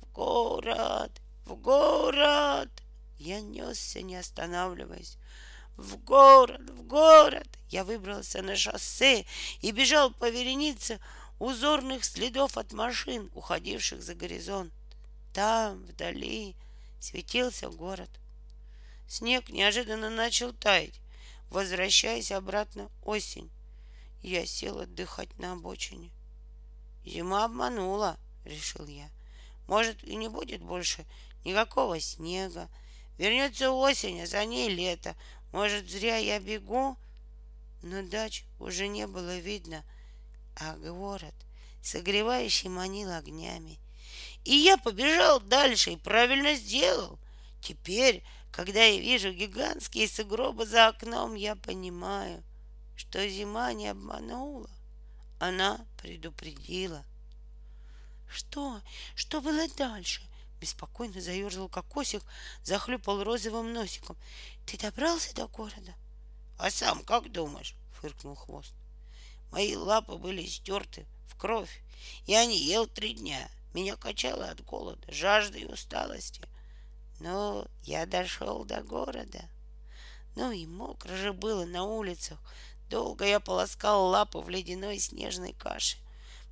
[SPEAKER 2] В город, в город! Я несся, не останавливаясь. В город, в город! Я выбрался на шоссе и бежал по веренице узорных следов от машин, уходивших за горизонт. Там, вдали, светился город. Снег неожиданно начал таять, возвращаясь обратно осень. Я сел отдыхать на обочине. Зима обманула, решил я. Может, и не будет больше никакого снега. Вернется осень, а за ней лето. Может, зря я бегу? Но дач уже не было видно, а город, согревающий, манил огнями. И я побежал дальше и правильно сделал. Теперь, когда я вижу гигантские сугробы за окном, я понимаю, что зима не обманула. Она предупредила.
[SPEAKER 1] Что? Что было дальше? Беспокойно заерзал кокосик, захлюпал розовым носиком. Ты добрался до города?
[SPEAKER 2] А сам как думаешь? Фыркнул хвост. Мои лапы были стерты в кровь. Я не ел три дня. Меня качало от голода, жажды и усталости. Но я дошел до города. Ну и мокро же было на улицах. Долго я полоскал лапы в ледяной снежной каше.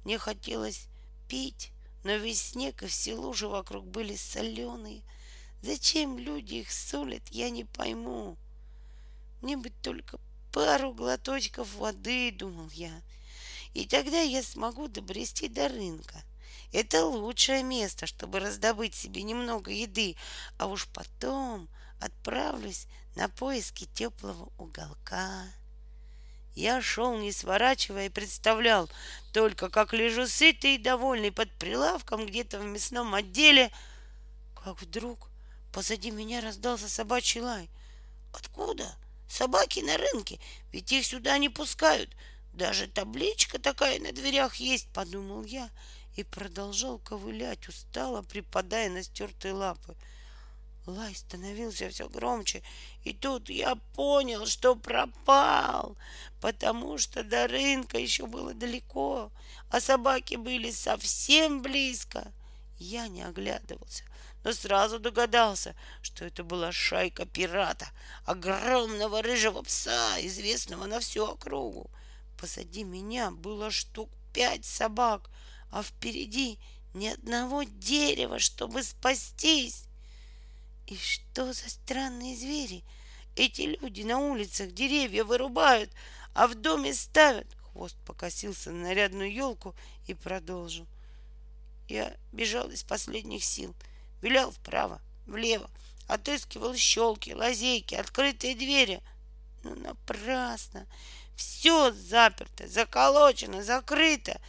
[SPEAKER 2] Мне хотелось пить, но весь снег и все лужи вокруг были соленые. Зачем люди их солят, я не пойму. Мне бы только пару глоточков воды, думал я, и тогда я смогу добрести до рынка. Это лучшее место, чтобы раздобыть себе немного еды, а уж потом отправлюсь на поиски теплого уголка. Я шел, не сворачивая, и представлял только, как лежу сытый и довольный под прилавком где-то в мясном отделе, как вдруг позади меня раздался собачий лай. Откуда? Собаки на рынке, ведь их сюда не пускают. Даже табличка такая на дверях есть, подумал я и продолжал ковылять, устало припадая на стертые лапы. Лай становился все громче, и тут я понял, что пропал, потому что до рынка еще было далеко, а собаки были совсем близко. Я не оглядывался, но сразу догадался, что это была шайка пирата, огромного рыжего пса, известного на всю округу. Позади меня было штук пять собак — а впереди ни одного дерева, чтобы спастись. И что за странные звери? Эти люди на улицах деревья вырубают, а в доме ставят. Хвост покосился на нарядную елку и продолжил. Я бежал из последних сил, вилял вправо, влево, отыскивал щелки, лазейки, открытые двери. Но напрасно. Все заперто, заколочено, закрыто.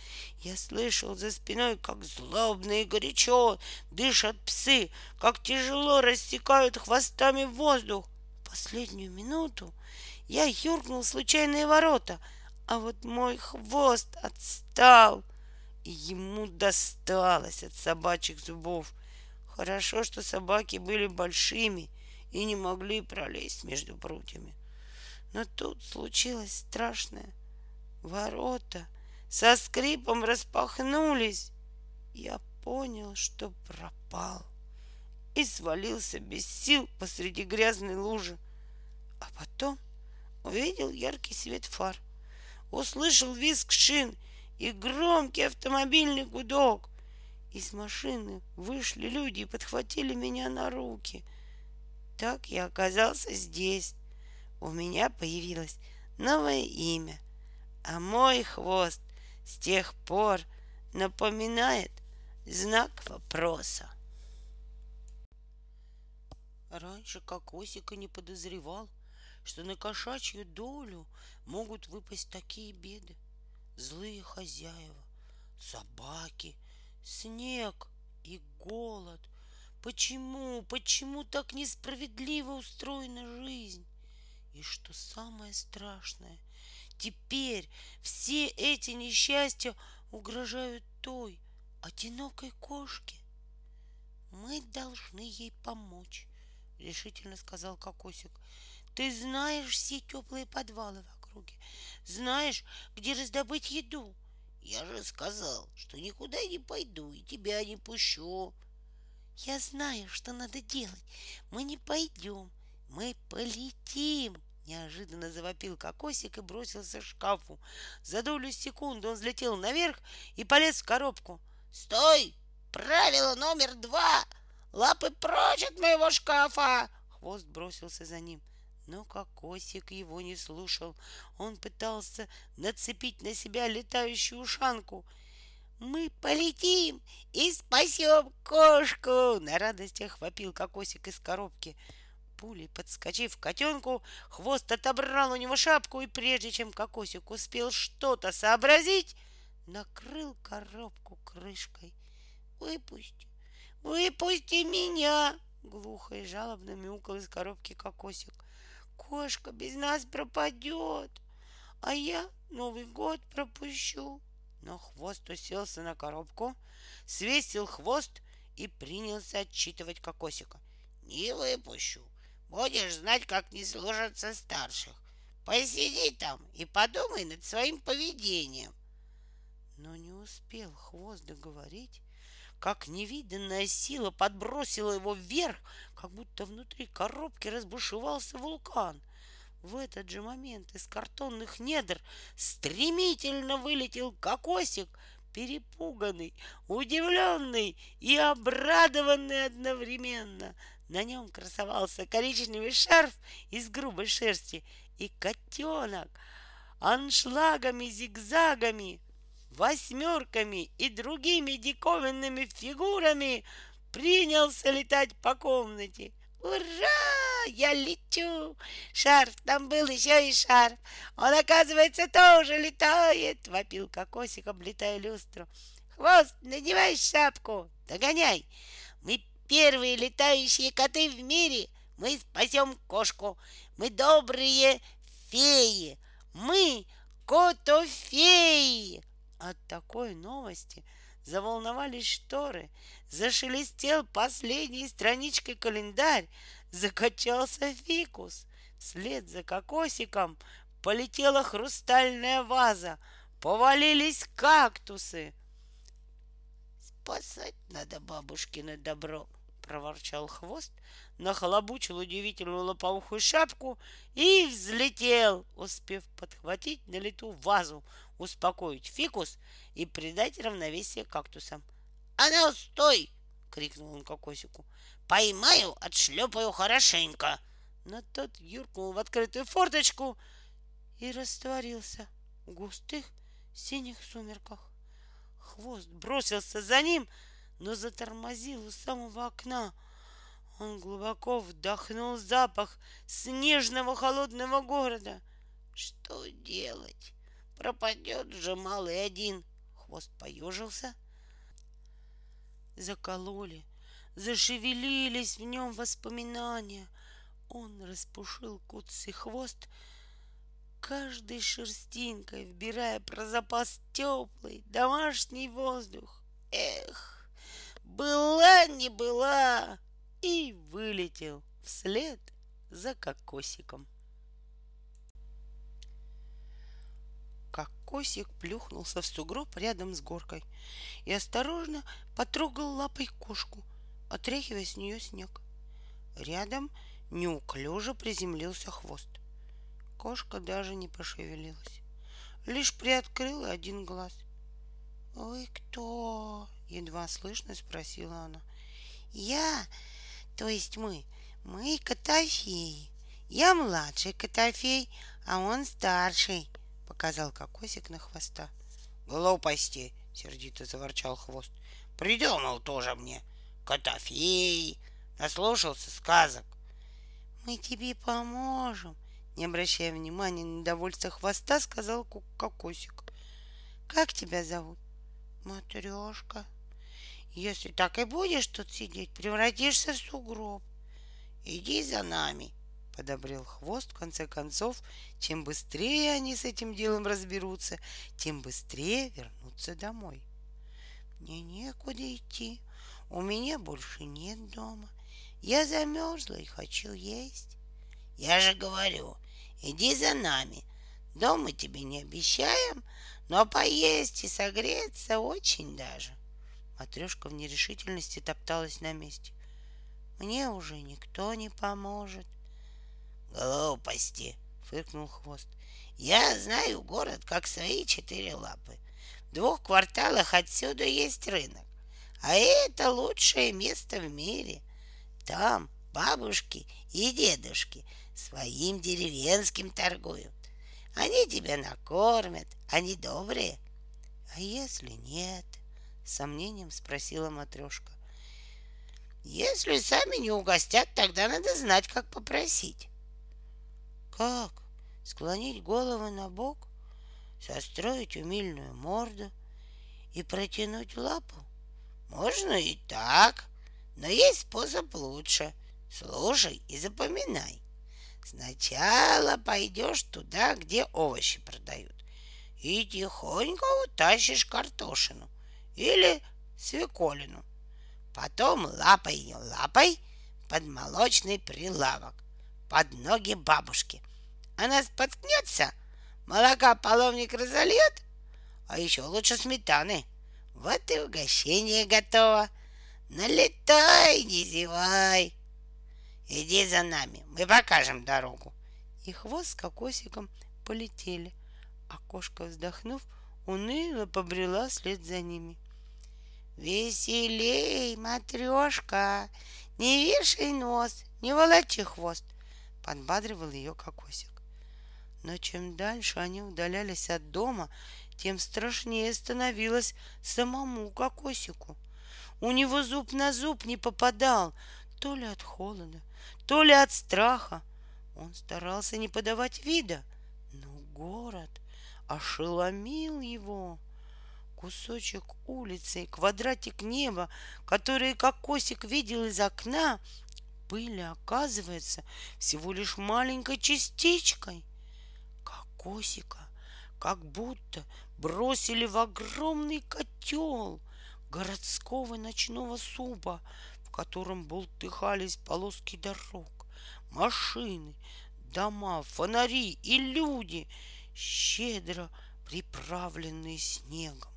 [SPEAKER 2] Я слышал за спиной, как злобно и горячо дышат псы, как тяжело рассекают хвостами воздух. В последнюю минуту я юркнул в случайные ворота, а вот мой хвост отстал, и ему досталось от собачьих зубов. Хорошо, что собаки были большими и не могли пролезть между прутьями. Но тут случилось страшное. Ворота со скрипом распахнулись. Я понял, что пропал. И свалился без сил посреди грязной лужи. А потом увидел яркий свет фар. Услышал визг шин и громкий автомобильный гудок. Из машины вышли люди и подхватили меня на руки. Так я оказался здесь. У меня появилось новое имя, а мой хвост с тех пор напоминает знак вопроса.
[SPEAKER 1] Раньше Кокосик и не подозревал, что на кошачью долю могут выпасть такие беды. Злые хозяева, собаки, снег и голод. Почему, почему так несправедливо устроена жизнь? И что самое страшное, Теперь все эти несчастья угрожают той одинокой кошке. Мы должны ей помочь, решительно сказал Кокосик. Ты знаешь все теплые подвалы в округе, знаешь, где раздобыть еду.
[SPEAKER 2] Я же сказал, что никуда не пойду и тебя не пущу.
[SPEAKER 1] Я знаю, что надо делать. Мы не пойдем, мы полетим. Неожиданно завопил кокосик и бросился к шкафу. За долю секунды он взлетел наверх и полез в коробку.
[SPEAKER 2] «Стой! Правило номер два! Лапы прочь от моего шкафа!»
[SPEAKER 1] Хвост бросился за ним. Но кокосик его не слушал. Он пытался нацепить на себя летающую ушанку.
[SPEAKER 2] «Мы полетим и спасем кошку!»
[SPEAKER 1] На радостях вопил кокосик из коробки пулей подскочив к котенку, хвост отобрал у него шапку, и прежде чем кокосик успел что-то сообразить, накрыл коробку крышкой.
[SPEAKER 2] «Выпусти! Выпусти меня!»
[SPEAKER 1] Глухо и жалобно мяукал из коробки кокосик. «Кошка без нас пропадет, а я Новый год пропущу!» Но хвост уселся на коробку, свесил хвост и принялся отчитывать кокосика.
[SPEAKER 2] «Не выпущу! Будешь знать, как не служатся старших. Посиди там и подумай над своим поведением.
[SPEAKER 1] Но не успел хвост договорить, как невиданная сила подбросила его вверх, как будто внутри коробки разбушевался вулкан. В этот же момент из картонных недр стремительно вылетел кокосик, перепуганный, удивленный и обрадованный одновременно — на нем красовался коричневый шарф из грубой шерсти и котенок аншлагами, зигзагами, восьмерками и другими диковинными фигурами принялся летать по комнате.
[SPEAKER 2] Ура! Я лечу! Шарф, там был еще и шарф. Он, оказывается, тоже летает, вопил кокосик, облетая люстру. Хвост, надевай шапку, догоняй. Мы первые летающие коты в мире. Мы спасем кошку. Мы добрые феи. Мы котофеи.
[SPEAKER 1] От такой новости заволновались шторы, зашелестел последней страничкой календарь, закачался фикус. Вслед за кокосиком полетела хрустальная ваза, повалились кактусы.
[SPEAKER 2] Спасать надо бабушкино добро, проворчал хвост, нахлобучил удивительную лопоухую шапку и взлетел, успев подхватить на лету вазу, успокоить фикус и придать равновесие кактусам. «А ну, стой!» — крикнул он кокосику. «Поймаю, отшлепаю хорошенько!»
[SPEAKER 1] Но тот юркнул в открытую форточку и растворился в густых синих сумерках. Хвост бросился за ним, но затормозил у самого окна. Он глубоко вдохнул запах снежного холодного города.
[SPEAKER 2] Что делать? Пропадет же малый один. Хвост поежился.
[SPEAKER 1] Закололи, зашевелились в нем воспоминания. Он распушил куцый хвост, каждой шерстинкой вбирая про запас теплый домашний воздух. Эх, была не была, и вылетел вслед за кокосиком. Кокосик плюхнулся в сугроб рядом с горкой и осторожно потрогал лапой кошку, отряхивая с нее снег. Рядом неуклюже приземлился хвост. Кошка даже не пошевелилась, лишь приоткрыла один глаз. «Вы кто?» — едва слышно спросила она. «Я, то есть мы, мы котофеи. Я младший котофей, а он старший», — показал кокосик на хвоста.
[SPEAKER 2] «Глупости!» — сердито заворчал хвост. «Придумал тоже мне. Котофей! Наслушался сказок.
[SPEAKER 1] «Мы тебе поможем», — не обращая внимания на недовольство хвоста, сказал кокосик. «Как тебя зовут?» «Матрешка». «Если так и будешь тут сидеть, превратишься в сугроб».
[SPEAKER 2] «Иди за нами», — подобрел хвост. В конце концов, чем быстрее они с этим делом разберутся, тем быстрее вернутся домой.
[SPEAKER 1] «Мне некуда идти. У меня больше нет дома. Я замерзла и хочу есть».
[SPEAKER 2] «Я же говорю, иди за нами. Дом мы тебе не обещаем, но поесть и согреться очень даже».
[SPEAKER 1] Матрешка в нерешительности топталась на месте. Мне уже никто не поможет.
[SPEAKER 2] Глупости, фыркнул хвост. Я знаю город как свои четыре лапы. В двух кварталах отсюда есть рынок. А это лучшее место в мире. Там бабушки и дедушки своим деревенским торгуют. Они тебя накормят, они добрые.
[SPEAKER 1] А если нет? Сомнением спросила матрешка.
[SPEAKER 2] Если сами не угостят, тогда надо знать, как попросить.
[SPEAKER 1] Как? Склонить голову на бок, состроить умильную морду и протянуть лапу?
[SPEAKER 2] Можно и так, но есть способ лучше. Слушай и запоминай. Сначала пойдешь туда, где овощи продают, и тихонько утащишь картошину или свеколину — Потом лапой лапой под молочный прилавок, под ноги бабушки. Она споткнется, молока половник разольет, а еще лучше сметаны. Вот и угощение готово. Налетай, не зевай. Иди за нами, мы покажем дорогу.
[SPEAKER 1] И хвост с кокосиком полетели, а кошка, вздохнув, уныло побрела вслед за ними. Веселей, матрешка, не вешай нос, не волочи хвост, подбадривал ее кокосик. Но чем дальше они удалялись от дома, тем страшнее становилось самому кокосику. У него зуб на зуб не попадал, то ли от холода, то ли от страха. Он старался не подавать вида, но город ошеломил его кусочек улицы, квадратик неба, который как Косик видел из окна, были, оказывается, всего лишь маленькой частичкой. Как Косика, как будто бросили в огромный котел городского ночного супа, в котором болтыхались полоски дорог, машины, дома, фонари и люди, щедро приправленные снегом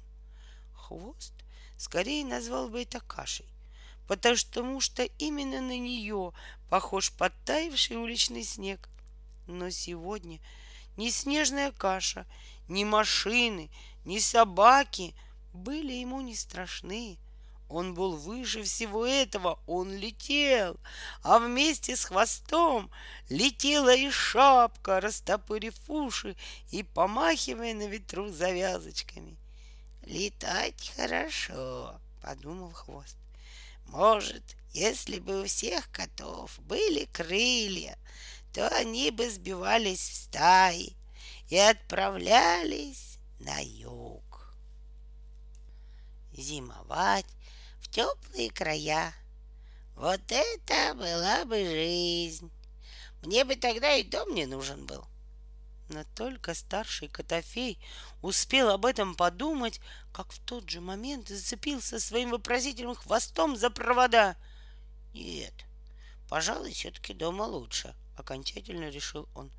[SPEAKER 1] хвост, скорее назвал бы это кашей, потому что именно на нее похож подтаивший уличный снег. Но сегодня ни снежная каша, ни машины, ни собаки были ему не страшны. Он был выше всего этого, он летел, а вместе с хвостом летела и шапка, растопырив уши и помахивая на ветру завязочками —
[SPEAKER 2] Летать хорошо, подумал хвост. Может, если бы у всех котов были крылья, то они бы сбивались в стаи и отправлялись на юг. Зимовать в теплые края. Вот это была бы жизнь. Мне бы тогда и дом не нужен был.
[SPEAKER 1] Но только старший Котофей успел об этом подумать, как в тот же момент зацепился своим вопросительным хвостом за провода.
[SPEAKER 2] Нет, пожалуй, все-таки дома лучше, окончательно решил он.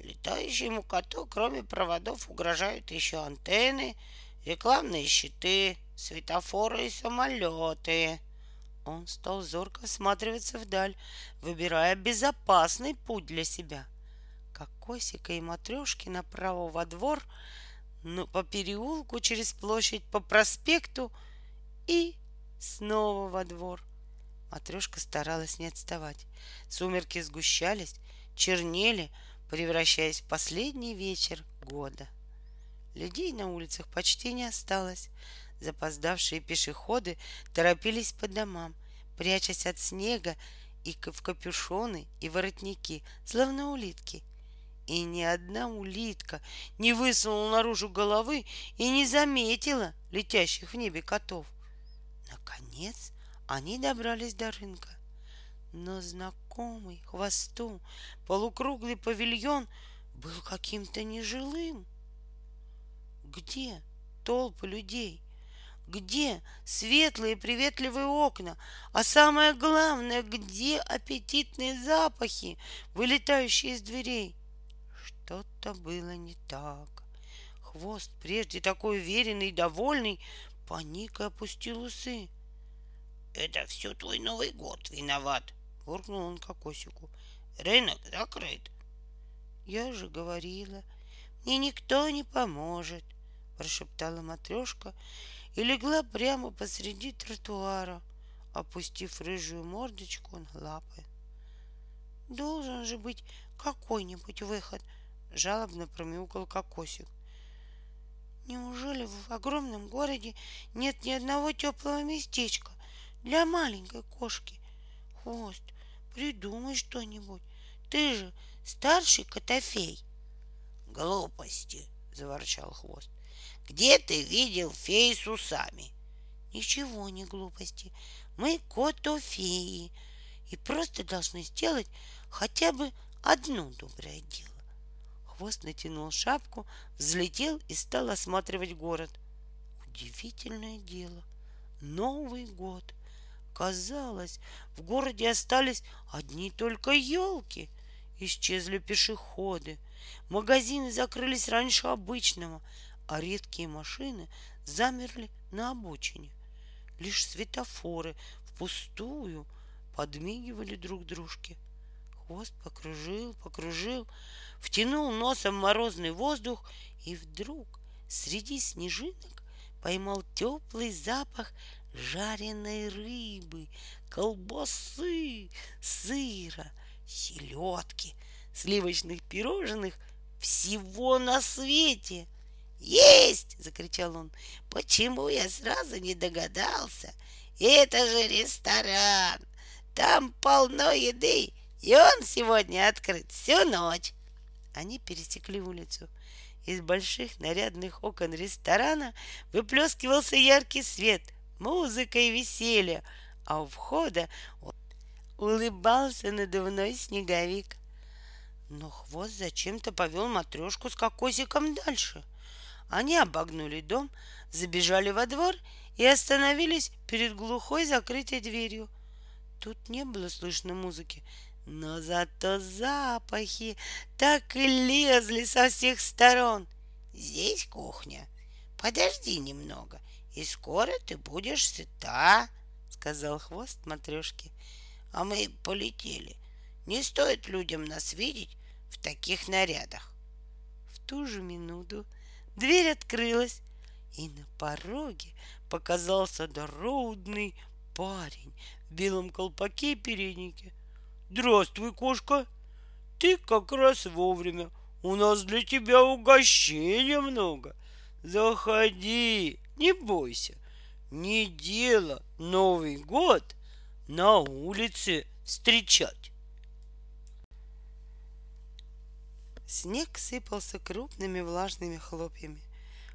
[SPEAKER 2] Летающему коту, кроме проводов, угрожают еще антенны, рекламные щиты, светофоры и самолеты.
[SPEAKER 1] Он стал зорко всматриваться вдаль, выбирая безопасный путь для себя. Как Косика и Матрешки направо во двор, но по переулку через площадь по проспекту и снова во двор. Матрешка старалась не отставать. Сумерки сгущались, чернели, превращаясь в последний вечер года. Людей на улицах почти не осталось. Запоздавшие пешеходы торопились по домам, прячась от снега и в капюшоны и воротники, словно улитки. И ни одна улитка не высунула наружу головы и не заметила летящих в небе котов. Наконец они добрались до рынка. Но знакомый хвосту полукруглый павильон был каким-то нежилым. Где толпы людей? Где светлые приветливые окна? А самое главное, где аппетитные запахи, вылетающие из дверей? Что-то было не так. Хвост, прежде такой уверенный и довольный, паник и опустил усы.
[SPEAKER 2] «Это все твой Новый год виноват!» — буркнул он кокосику. «Рынок закрыт!»
[SPEAKER 1] «Я же говорила, мне никто не поможет!» — прошептала матрешка и легла прямо посреди тротуара, опустив рыжую мордочку на лапы. Должен же быть какой-нибудь выход, жалобно промяукал кокосик. Неужели в огромном городе нет ни одного теплого местечка для маленькой кошки? Хвост, придумай что-нибудь. Ты же старший котофей.
[SPEAKER 2] Глупости, заворчал хвост. Где ты видел феи с усами?
[SPEAKER 1] Ничего не глупости. Мы котофеи и просто должны сделать хотя бы одно доброе дело. Хвост натянул шапку, взлетел и стал осматривать город. Удивительное дело. Новый год. Казалось, в городе остались одни только елки. Исчезли пешеходы. Магазины закрылись раньше обычного а редкие машины замерли на обочине. Лишь светофоры впустую подмигивали друг дружке. Хвост покружил, покружил, втянул носом морозный воздух и вдруг среди снежинок поймал теплый запах жареной рыбы, колбасы, сыра, селедки, сливочных пирожных, всего на свете.
[SPEAKER 2] Есть! закричал он. Почему я сразу не догадался? Это же ресторан. Там полно еды, и он сегодня открыт всю ночь.
[SPEAKER 1] Они пересекли улицу. Из больших нарядных окон ресторана выплескивался яркий свет, музыка и веселье, а у входа улыбался надувной снеговик. Но хвост зачем-то повел матрешку с кокосиком дальше — они обогнули дом, забежали во двор и остановились перед глухой закрытой дверью. Тут не было слышно музыки, но зато запахи так и лезли со всех сторон.
[SPEAKER 2] Здесь кухня. Подожди немного, и скоро ты будешь сыта, сказал хвост матрешки. А мы полетели. Не стоит людям нас видеть в таких нарядах.
[SPEAKER 1] В ту же минуту Дверь открылась, и на пороге показался дородный парень в белом колпаке и переднике. «Здравствуй, кошка! Ты как раз вовремя. У нас для тебя угощения много. Заходи, не бойся. Не дело Новый год на улице встречать. Снег сыпался крупными влажными хлопьями.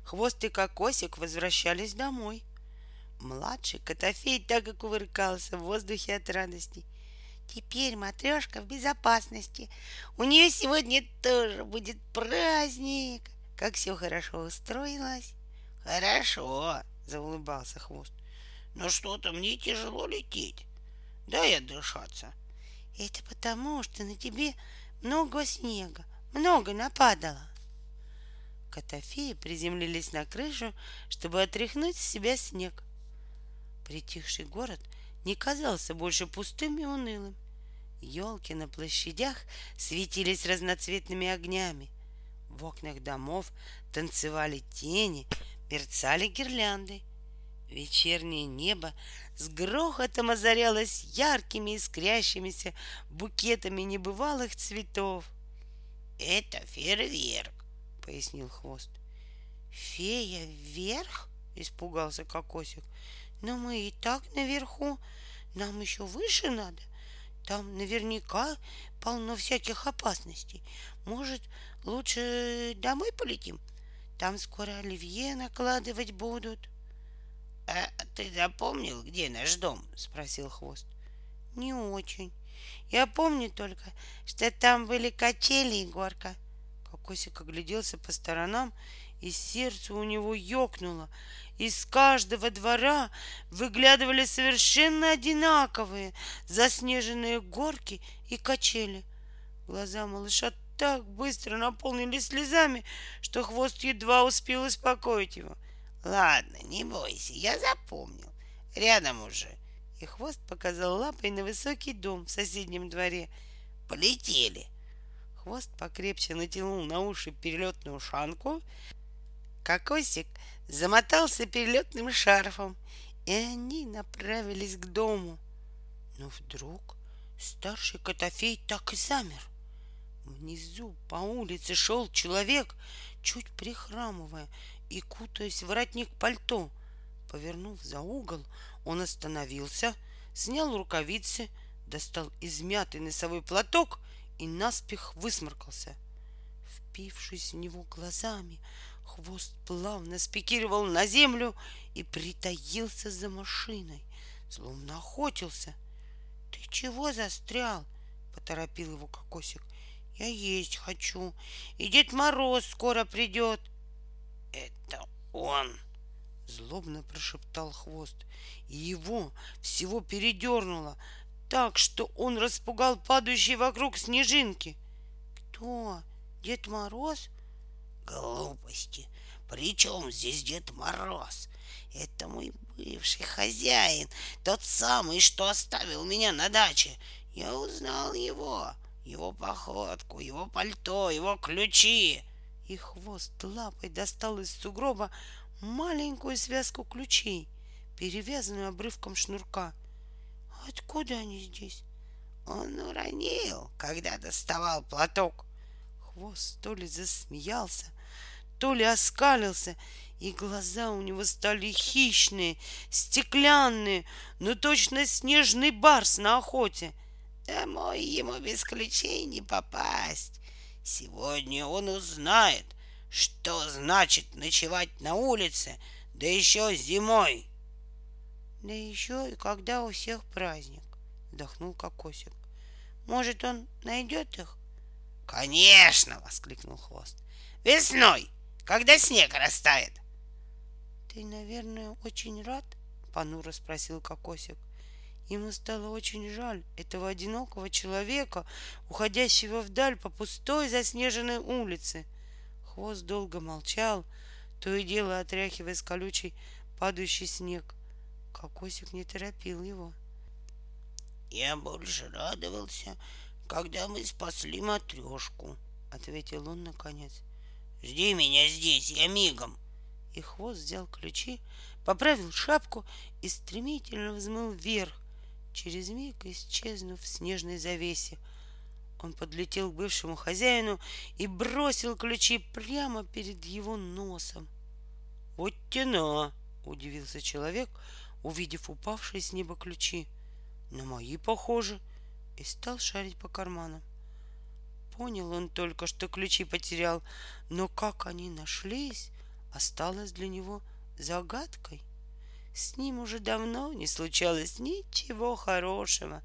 [SPEAKER 1] Хвост и кокосик возвращались домой. Младший Котофей так и кувыркался в воздухе от радости. Теперь матрешка в безопасности. У нее сегодня тоже будет праздник. Как все хорошо устроилось.
[SPEAKER 2] Хорошо, заулыбался хвост. Но что-то мне тяжело лететь. Дай отдышаться.
[SPEAKER 1] Это потому, что на тебе много снега, много нападало. Котофеи приземлились на крышу, чтобы отряхнуть с себя снег. Притихший город не казался больше пустым и унылым. Елки на площадях светились разноцветными огнями. В окнах домов танцевали тени, мерцали гирлянды. Вечернее небо с грохотом озарялось яркими искрящимися букетами небывалых цветов.
[SPEAKER 2] Это фейерверк, пояснил хвост.
[SPEAKER 1] Фея вверх? Испугался кокосик. Но мы и так наверху. Нам еще выше надо. Там наверняка полно всяких опасностей. Может, лучше домой полетим? Там скоро оливье накладывать будут.
[SPEAKER 2] — А ты запомнил, где наш дом? — спросил Хвост.
[SPEAKER 1] — Не очень. Я помню только, что там были качели и горка. Кокосик огляделся по сторонам, и сердце у него ёкнуло. Из каждого двора выглядывали совершенно одинаковые заснеженные горки и качели. Глаза малыша так быстро наполнились слезами, что хвост едва успел успокоить его.
[SPEAKER 2] Ладно, не бойся, я запомнил. Рядом уже.
[SPEAKER 1] И хвост показал лапой на высокий дом в соседнем дворе.
[SPEAKER 2] Полетели.
[SPEAKER 1] Хвост покрепче натянул на уши перелетную ушанку. Кокосик замотался перелетным шарфом, и они направились к дому. Но вдруг старший Котофей так и замер. Внизу по улице шел человек, чуть прихрамывая и кутаясь в воротник пальто. Повернув за угол, он остановился, снял рукавицы, достал измятый носовой платок и наспех высморкался. Впившись в него глазами, хвост плавно спикировал на землю и притаился за машиной, словно охотился. — Ты чего застрял? — поторопил его кокосик. Я есть хочу. И Дед Мороз скоро придет.
[SPEAKER 2] Это он,
[SPEAKER 1] злобно прошептал хвост. И его всего передернуло так, что он распугал падающие вокруг снежинки. Кто? Дед Мороз?
[SPEAKER 2] Глупости. При чем здесь Дед Мороз? Это мой бывший хозяин, тот самый, что оставил меня на даче. Я узнал его его походку, его пальто, его ключи.
[SPEAKER 1] И хвост лапой достал из сугроба маленькую связку ключей, перевязанную обрывком шнурка. Откуда они здесь?
[SPEAKER 2] Он уронил, когда доставал платок.
[SPEAKER 1] Хвост то ли засмеялся, то ли оскалился, и глаза у него стали хищные, стеклянные, но точно снежный барс на охоте —
[SPEAKER 2] Домой ему без ключей не попасть. Сегодня он узнает, что значит ночевать на улице, да еще зимой.
[SPEAKER 1] Да еще и когда у всех праздник, вздохнул Кокосик. Может, он найдет их?
[SPEAKER 2] Конечно, воскликнул Хвост. Весной, когда снег растает.
[SPEAKER 1] Ты, наверное, очень рад? Понуро спросил Кокосик. Ему стало очень жаль этого одинокого человека, уходящего вдаль по пустой заснеженной улице. Хвост долго молчал, то и дело отряхивая с колючей падающий снег. Кокосик не торопил его.
[SPEAKER 2] «Я больше радовался, когда мы спасли матрешку», — ответил он наконец. «Жди меня здесь, я мигом».
[SPEAKER 1] И хвост взял ключи, поправил шапку и стремительно взмыл вверх, Через миг исчезнув в снежной завесе, он подлетел к бывшему хозяину и бросил ключи прямо перед его носом.
[SPEAKER 2] «Вот тяна!»
[SPEAKER 1] — удивился человек, увидев упавшие с неба ключи. «На мои похожи!» и стал шарить по карманам. Понял он только, что ключи потерял, но как они нашлись, осталось для него загадкой. С ним уже давно не случалось ничего хорошего.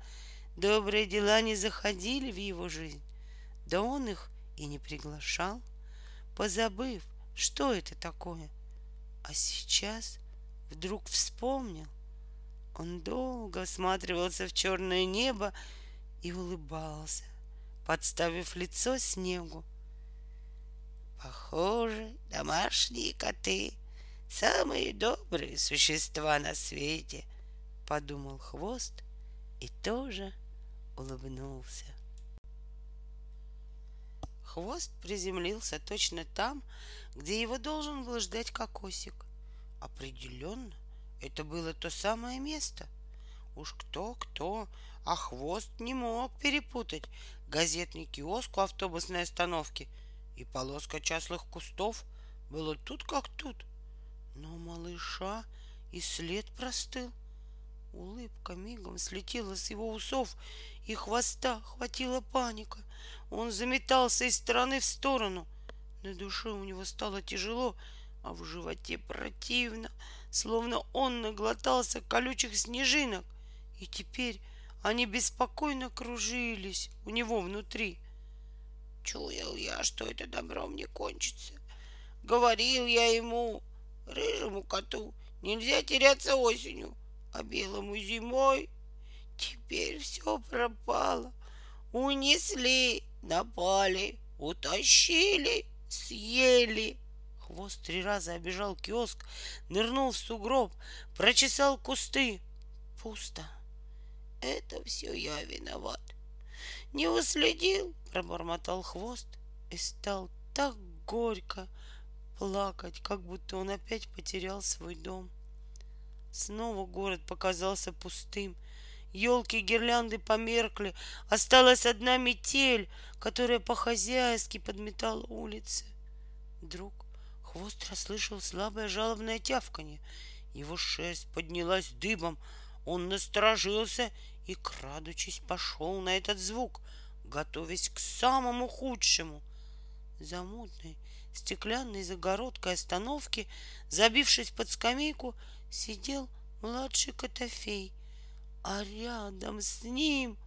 [SPEAKER 1] Добрые дела не заходили в его жизнь. Да он их и не приглашал, позабыв, что это такое. А сейчас вдруг вспомнил. Он долго осматривался в черное небо и улыбался, подставив лицо снегу. Похоже, домашние коты — самые добрые существа на свете, — подумал хвост и тоже улыбнулся. Хвост приземлился точно там, где его должен был ждать кокосик. Определенно, это было то самое место. Уж кто-кто, а хвост не мог перепутать газетный киоск у автобусной остановки и полоска частных кустов было тут как тут. Но малыша и след простыл. Улыбка мигом слетела с его усов, и хвоста хватила паника. Он заметался из стороны в сторону. На душе у него стало тяжело, а в животе противно, словно он наглотался колючих снежинок. И теперь они беспокойно кружились у него внутри. Чуял я, что это добром не кончится. Говорил я ему, рыжему коту, нельзя теряться осенью, а белому зимой. Теперь все пропало. Унесли, напали, утащили, съели. Хвост три раза обежал киоск, нырнул в сугроб, прочесал кусты. Пусто. Это все я виноват. Не уследил, пробормотал хвост и стал так горько плакать, как будто он опять потерял свой дом. Снова город показался пустым, Елки и гирлянды померкли. Осталась одна метель, которая по-хозяйски подметала улицы. Вдруг хвост расслышал слабое жалобное тявканье. Его шерсть поднялась дыбом. Он насторожился и, крадучись, пошел на этот звук, готовясь к самому худшему. За мутной стеклянной загородкой остановки, забившись под скамейку, сидел младший Котофей — а рядом с ним,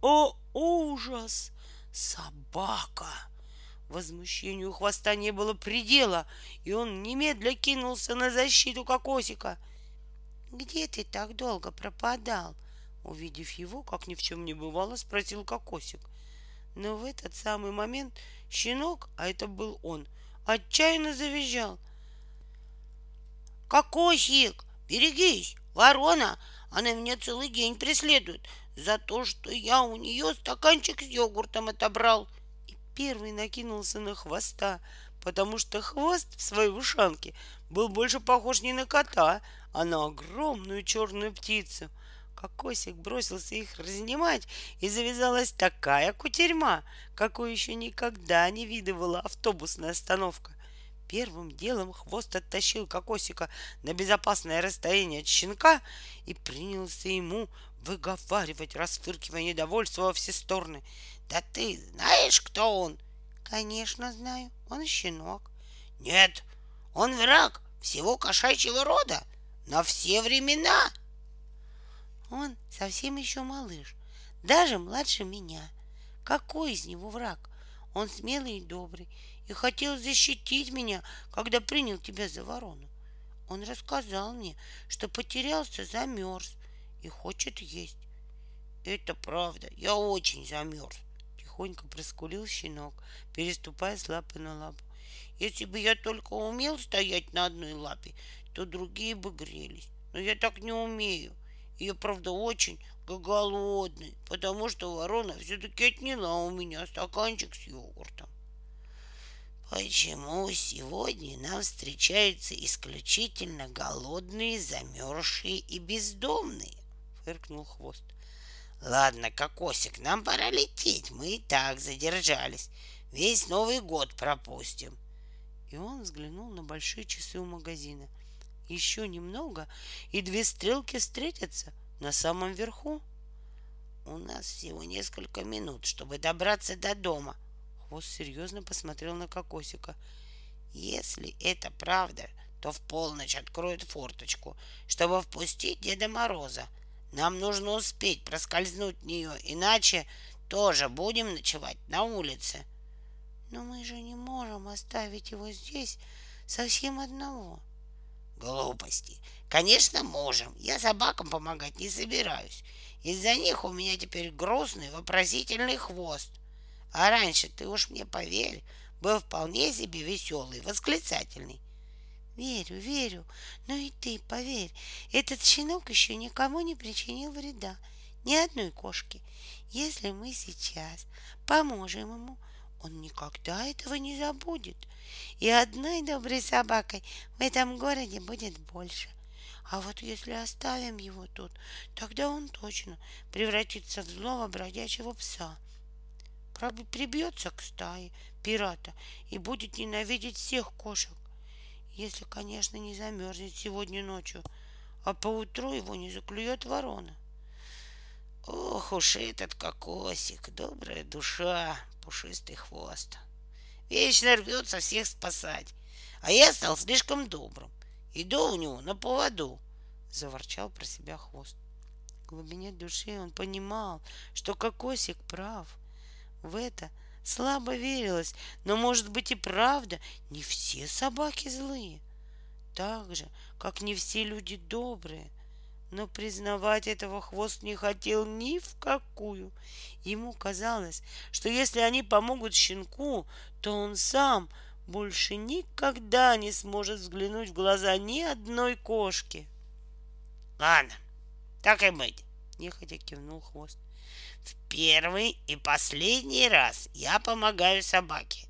[SPEAKER 1] о ужас, собака! Возмущению хвоста не было предела, и он немедля кинулся на защиту кокосика. «Где ты так долго пропадал?» Увидев его, как ни в чем не бывало, спросил кокосик. Но в этот самый момент щенок, а это был он, отчаянно завизжал. «Кокосик, берегись! Ворона! Она меня целый день преследует за то, что я у нее стаканчик с йогуртом отобрал. И первый накинулся на хвоста, потому что хвост в своей ушанке был больше похож не на кота, а на огромную черную птицу. Кокосик бросился их разнимать, и завязалась такая кутерьма, какой еще никогда не видывала автобусная остановка. Первым делом хвост оттащил кокосика на безопасное расстояние от щенка и принялся ему выговаривать, расфыркивая недовольство во все стороны. «Да ты знаешь, кто он?» «Конечно знаю. Он щенок». «Нет, он враг всего кошачьего рода на все времена». «Он совсем еще малыш, даже младше меня. Какой из него враг? Он смелый и добрый, и хотел защитить меня, когда принял тебя за ворону. Он рассказал мне, что потерялся, замерз и хочет есть. Это правда, я очень замерз. Тихонько проскулил щенок, переступая с лапы на лапу. Если бы я только умел стоять на одной лапе, то другие бы грелись. Но я так не умею. Я, правда, очень голодный, потому что ворона все-таки отняла у меня стаканчик с йогуртом. Почему сегодня нам встречаются исключительно голодные, замерзшие и бездомные? Фыркнул хвост. Ладно, кокосик, нам пора лететь. Мы и так задержались. Весь Новый год пропустим. И он взглянул на большие часы у магазина. Еще немного, и две стрелки встретятся на самом верху. У нас всего несколько минут, чтобы добраться до дома,
[SPEAKER 2] Хвост серьезно посмотрел на Кокосика. Если это правда, то в полночь откроют форточку, чтобы впустить Деда Мороза. Нам нужно успеть проскользнуть в нее, иначе тоже будем ночевать на улице.
[SPEAKER 1] Но мы же не можем оставить его здесь совсем одного.
[SPEAKER 2] Глупости. Конечно, можем. Я собакам помогать не собираюсь. Из-за них у меня теперь грустный вопросительный хвост. А раньше, ты уж мне поверь, был вполне себе веселый, восклицательный.
[SPEAKER 1] Верю, верю. Но и ты поверь, этот щенок еще никому не причинил вреда, ни одной кошке. Если мы сейчас поможем ему, он никогда этого не забудет. И одной доброй собакой в этом городе будет больше. А вот если оставим его тут, тогда он точно превратится в злого бродячего пса. Прибьется к стае пирата и будет ненавидеть всех кошек. Если, конечно, не замерзнет сегодня ночью, а поутру его не заклюет ворона.
[SPEAKER 2] Ох уж этот кокосик, добрая душа, пушистый хвост. Вечно рвется всех спасать, а я стал слишком добрым. Иду у него на поводу, заворчал про себя хвост.
[SPEAKER 1] В глубине души он понимал, что кокосик прав. В это слабо верилось, но, может быть, и правда, не все собаки злые. Так же, как не все люди добрые — но признавать этого хвост не хотел ни в какую. Ему казалось, что если они помогут щенку, то он сам больше никогда не сможет взглянуть в глаза ни одной кошки.
[SPEAKER 2] Ладно, так и быть, нехотя кивнул хвост. В первый и последний раз я помогаю собаке.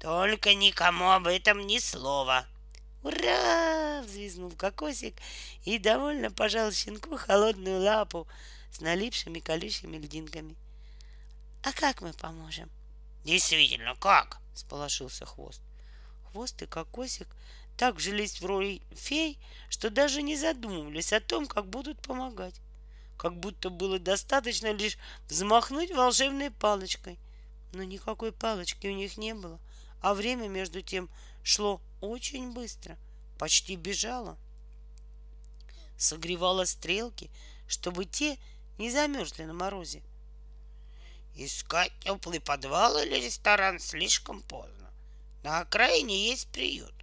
[SPEAKER 2] Только никому об этом ни слова.
[SPEAKER 1] «Ура!» — взвизгнул кокосик и довольно пожал щенку холодную лапу с налипшими колючими льдинками. «А как мы поможем?»
[SPEAKER 2] «Действительно, как?»
[SPEAKER 1] — сполошился хвост. Хвост и кокосик так вжились в роль фей, что даже не задумывались о том, как будут помогать. Как будто было достаточно лишь взмахнуть волшебной палочкой. Но никакой палочки у них не было, а время между тем шло очень быстро, почти бежала. Согревала стрелки, чтобы те не замерзли на морозе.
[SPEAKER 2] Искать теплый подвал или ресторан слишком поздно. На окраине есть приют,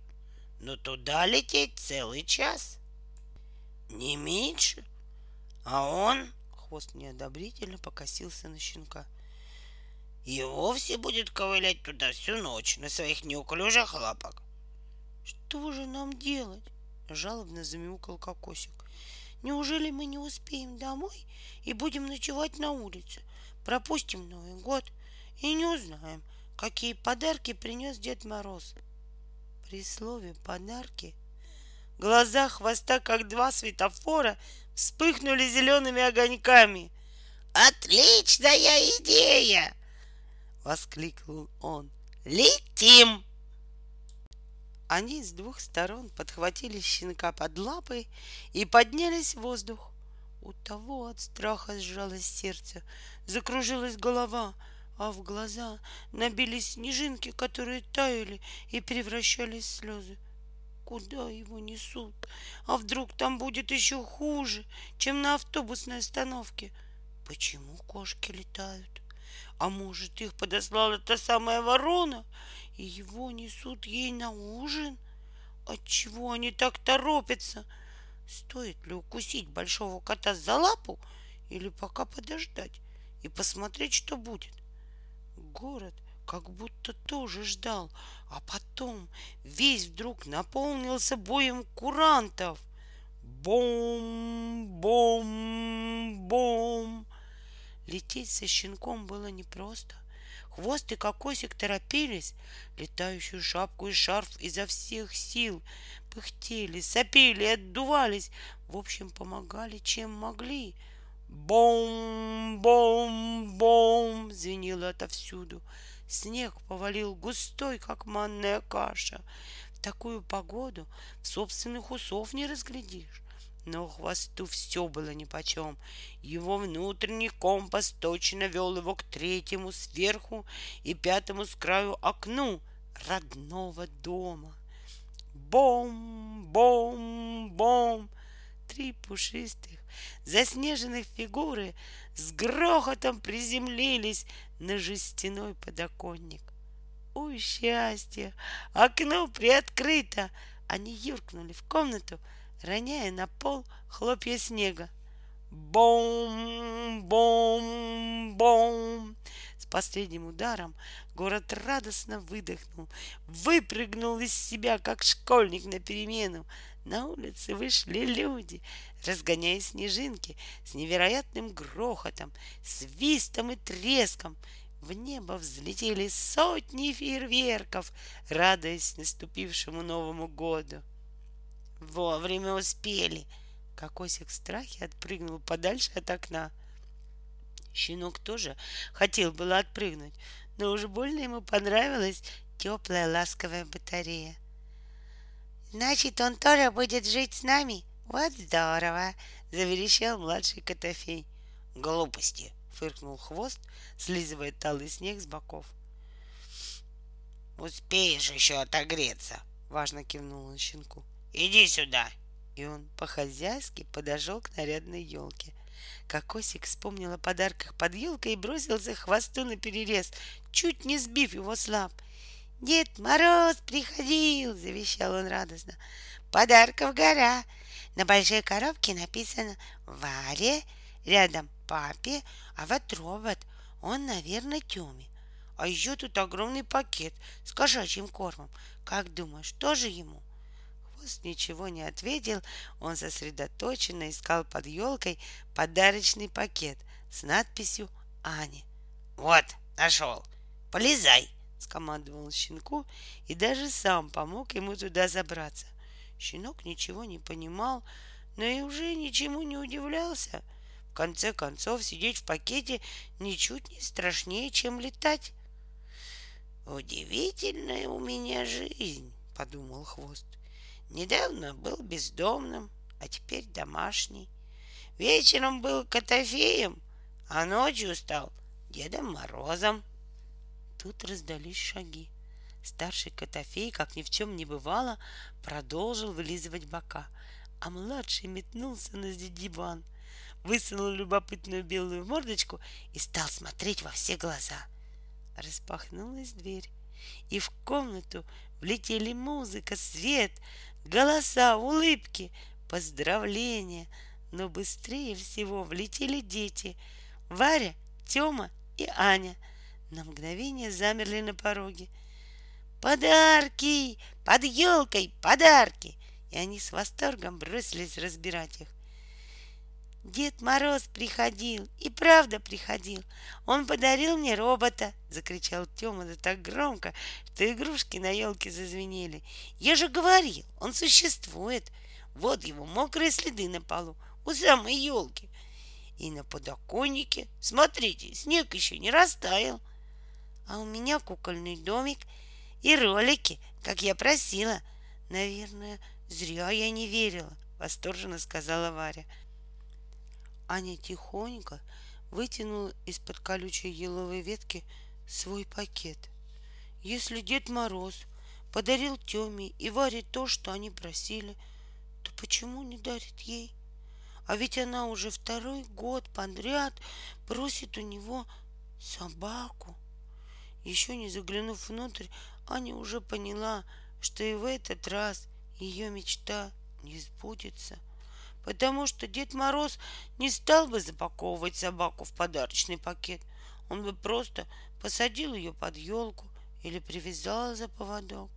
[SPEAKER 2] но туда лететь целый час. Не меньше. А он,
[SPEAKER 1] хвост неодобрительно покосился на щенка,
[SPEAKER 2] и вовсе будет ковылять туда всю ночь на своих неуклюжих лапах.
[SPEAKER 1] Что же нам делать? Жалобно замяукал кокосик. Неужели мы не успеем домой и будем ночевать на улице? Пропустим Новый год и не узнаем, какие подарки принес Дед Мороз. При слове «подарки» глаза хвоста, как два светофора, вспыхнули зелеными огоньками.
[SPEAKER 2] «Отличная идея!» — воскликнул он. «Летим!»
[SPEAKER 1] Они с двух сторон подхватили щенка под лапы и поднялись в воздух. У того от страха сжалось сердце, закружилась голова, а в глаза набились снежинки, которые таяли и превращались в слезы. Куда его несут? А вдруг там будет еще хуже, чем на автобусной остановке? Почему кошки летают? А может, их подослала та самая ворона, и его несут ей на ужин? Отчего они так торопятся? Стоит ли укусить большого кота за лапу или пока подождать и посмотреть, что будет? Город как будто тоже ждал, а потом весь вдруг наполнился боем курантов. Бом, бом, бом. Лететь со щенком было непросто — Хвост и кокосик торопились, летающую шапку и шарф изо всех сил, пыхтели, сопели, отдувались, в общем, помогали, чем могли. Бом-бом-бом звенело отовсюду. Снег повалил густой, как манная каша. В такую погоду в собственных усов не разглядишь.
[SPEAKER 2] Но хвосту все было нипочем. Его внутренний компас точно вел его к третьему сверху и пятому с краю окну родного дома. Бом, бом, бом! Три пушистых, заснеженных фигуры с грохотом приземлились на жестяной подоконник. Ой, счастье! Окно приоткрыто! Они юркнули в комнату, роняя на пол хлопья снега. Бом, бом, бом! С последним ударом город радостно выдохнул, выпрыгнул из себя, как школьник на перемену. На улице вышли люди, разгоняя снежинки с невероятным грохотом, свистом и треском. В небо взлетели сотни фейерверков, радуясь наступившему Новому году. Вовремя успели. Кокосик в страхе отпрыгнул подальше от окна. Щенок тоже хотел было отпрыгнуть, но уж больно ему понравилась теплая ласковая батарея. Значит, он тоже будет жить с нами? Вот здорово! Заверещал младший Котофей. Глупости! Фыркнул хвост, слизывая талый снег с боков. Успеешь еще отогреться, важно кивнул он щенку. Иди сюда. И он по-хозяйски подошел к нарядной елке. Кокосик вспомнил о подарках под елкой и бросился хвосту на перерез, чуть не сбив его с лап. «Дед Мороз приходил!» — завещал он радостно. «Подарков гора!» На большой коробке написано «Варе», рядом «Папе», а вот робот, он, наверное, Тёме. А еще тут огромный пакет с кошачьим кормом. Как думаешь, тоже ему? Хвост ничего не ответил. Он сосредоточенно искал под елкой подарочный пакет с надписью «Аня». «Вот, нашел. Полезай!» — скомандовал щенку и даже сам помог ему туда забраться. Щенок ничего не понимал, но и уже ничему не удивлялся. В конце концов, сидеть в пакете ничуть не страшнее, чем летать. «Удивительная у меня жизнь», — подумал хвост. «Недавно был бездомным, а теперь домашний. Вечером был котофеем, а ночью стал Дедом Морозом». Тут раздались шаги. Старший Котофей, как ни в чем не бывало, продолжил вылизывать бока, а младший метнулся на диван, высунул любопытную белую мордочку и стал смотреть во все глаза. Распахнулась дверь, и в комнату влетели музыка, свет, голоса, улыбки, поздравления. Но быстрее всего влетели дети — Варя, Тёма и Аня. На мгновение замерли на пороге — Подарки! Под елкой подарки! И они с восторгом бросились разбирать их. Дед Мороз приходил, и правда приходил. Он подарил мне робота, закричал Тёма да так громко, что игрушки на елке зазвенели. Я же говорил, он существует. Вот его мокрые следы на полу, у самой елки. И на подоконнике, смотрите, снег еще не растаял. А у меня кукольный домик — и ролики, как я просила. Наверное, зря я не верила, восторженно сказала Варя. Аня тихонько вытянула из-под колючей еловой ветки свой пакет. Если Дед Мороз подарил Тёме и Варе то, что они просили, то почему не дарит ей? А ведь она уже второй год подряд просит у него собаку. Еще не заглянув внутрь, Аня уже поняла, что и в этот раз ее мечта не сбудется, потому что Дед Мороз не стал бы запаковывать собаку в подарочный пакет. Он бы просто посадил ее под елку или привязал за поводок.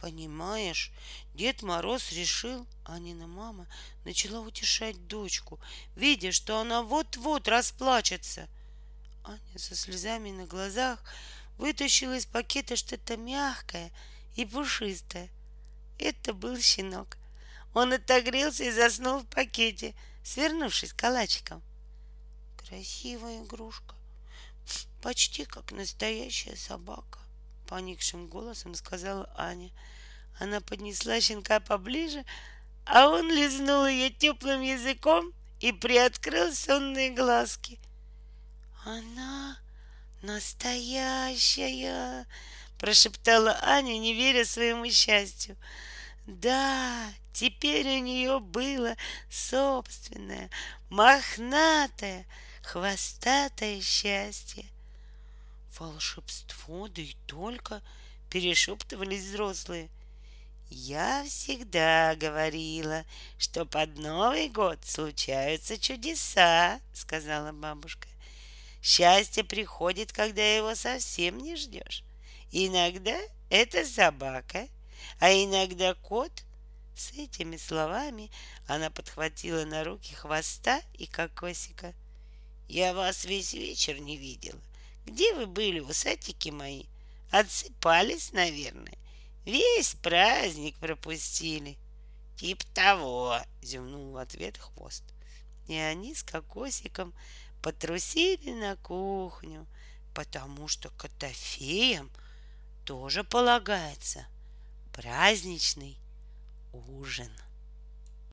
[SPEAKER 2] Понимаешь, Дед Мороз решил, Анина мама начала утешать дочку, видя, что она вот-вот расплачется. Аня со слезами на глазах вытащил из пакета что-то мягкое и пушистое. Это был щенок. Он отогрелся и заснул в пакете, свернувшись калачиком. Красивая игрушка, почти как настоящая собака, поникшим голосом сказала Аня. Она поднесла щенка поближе, а он лизнул ее теплым языком и приоткрыл сонные глазки.
[SPEAKER 1] Она настоящая,
[SPEAKER 2] прошептала Аня, не веря своему счастью. Да, теперь у нее было собственное, мохнатое, хвостатое счастье.
[SPEAKER 1] Волшебство, да и только, перешептывались взрослые. Я всегда говорила, что под Новый год случаются чудеса, сказала бабушка. Счастье приходит, когда его совсем не ждешь. Иногда это собака, а иногда кот. С этими словами она подхватила на руки хвоста и кокосика. Я вас весь вечер не видела. Где вы были, усатики мои? Отсыпались, наверное. Весь праздник пропустили. Тип того, зевнул в ответ хвост. И они с кокосиком потрусили на кухню, потому что котофеям тоже полагается праздничный ужин.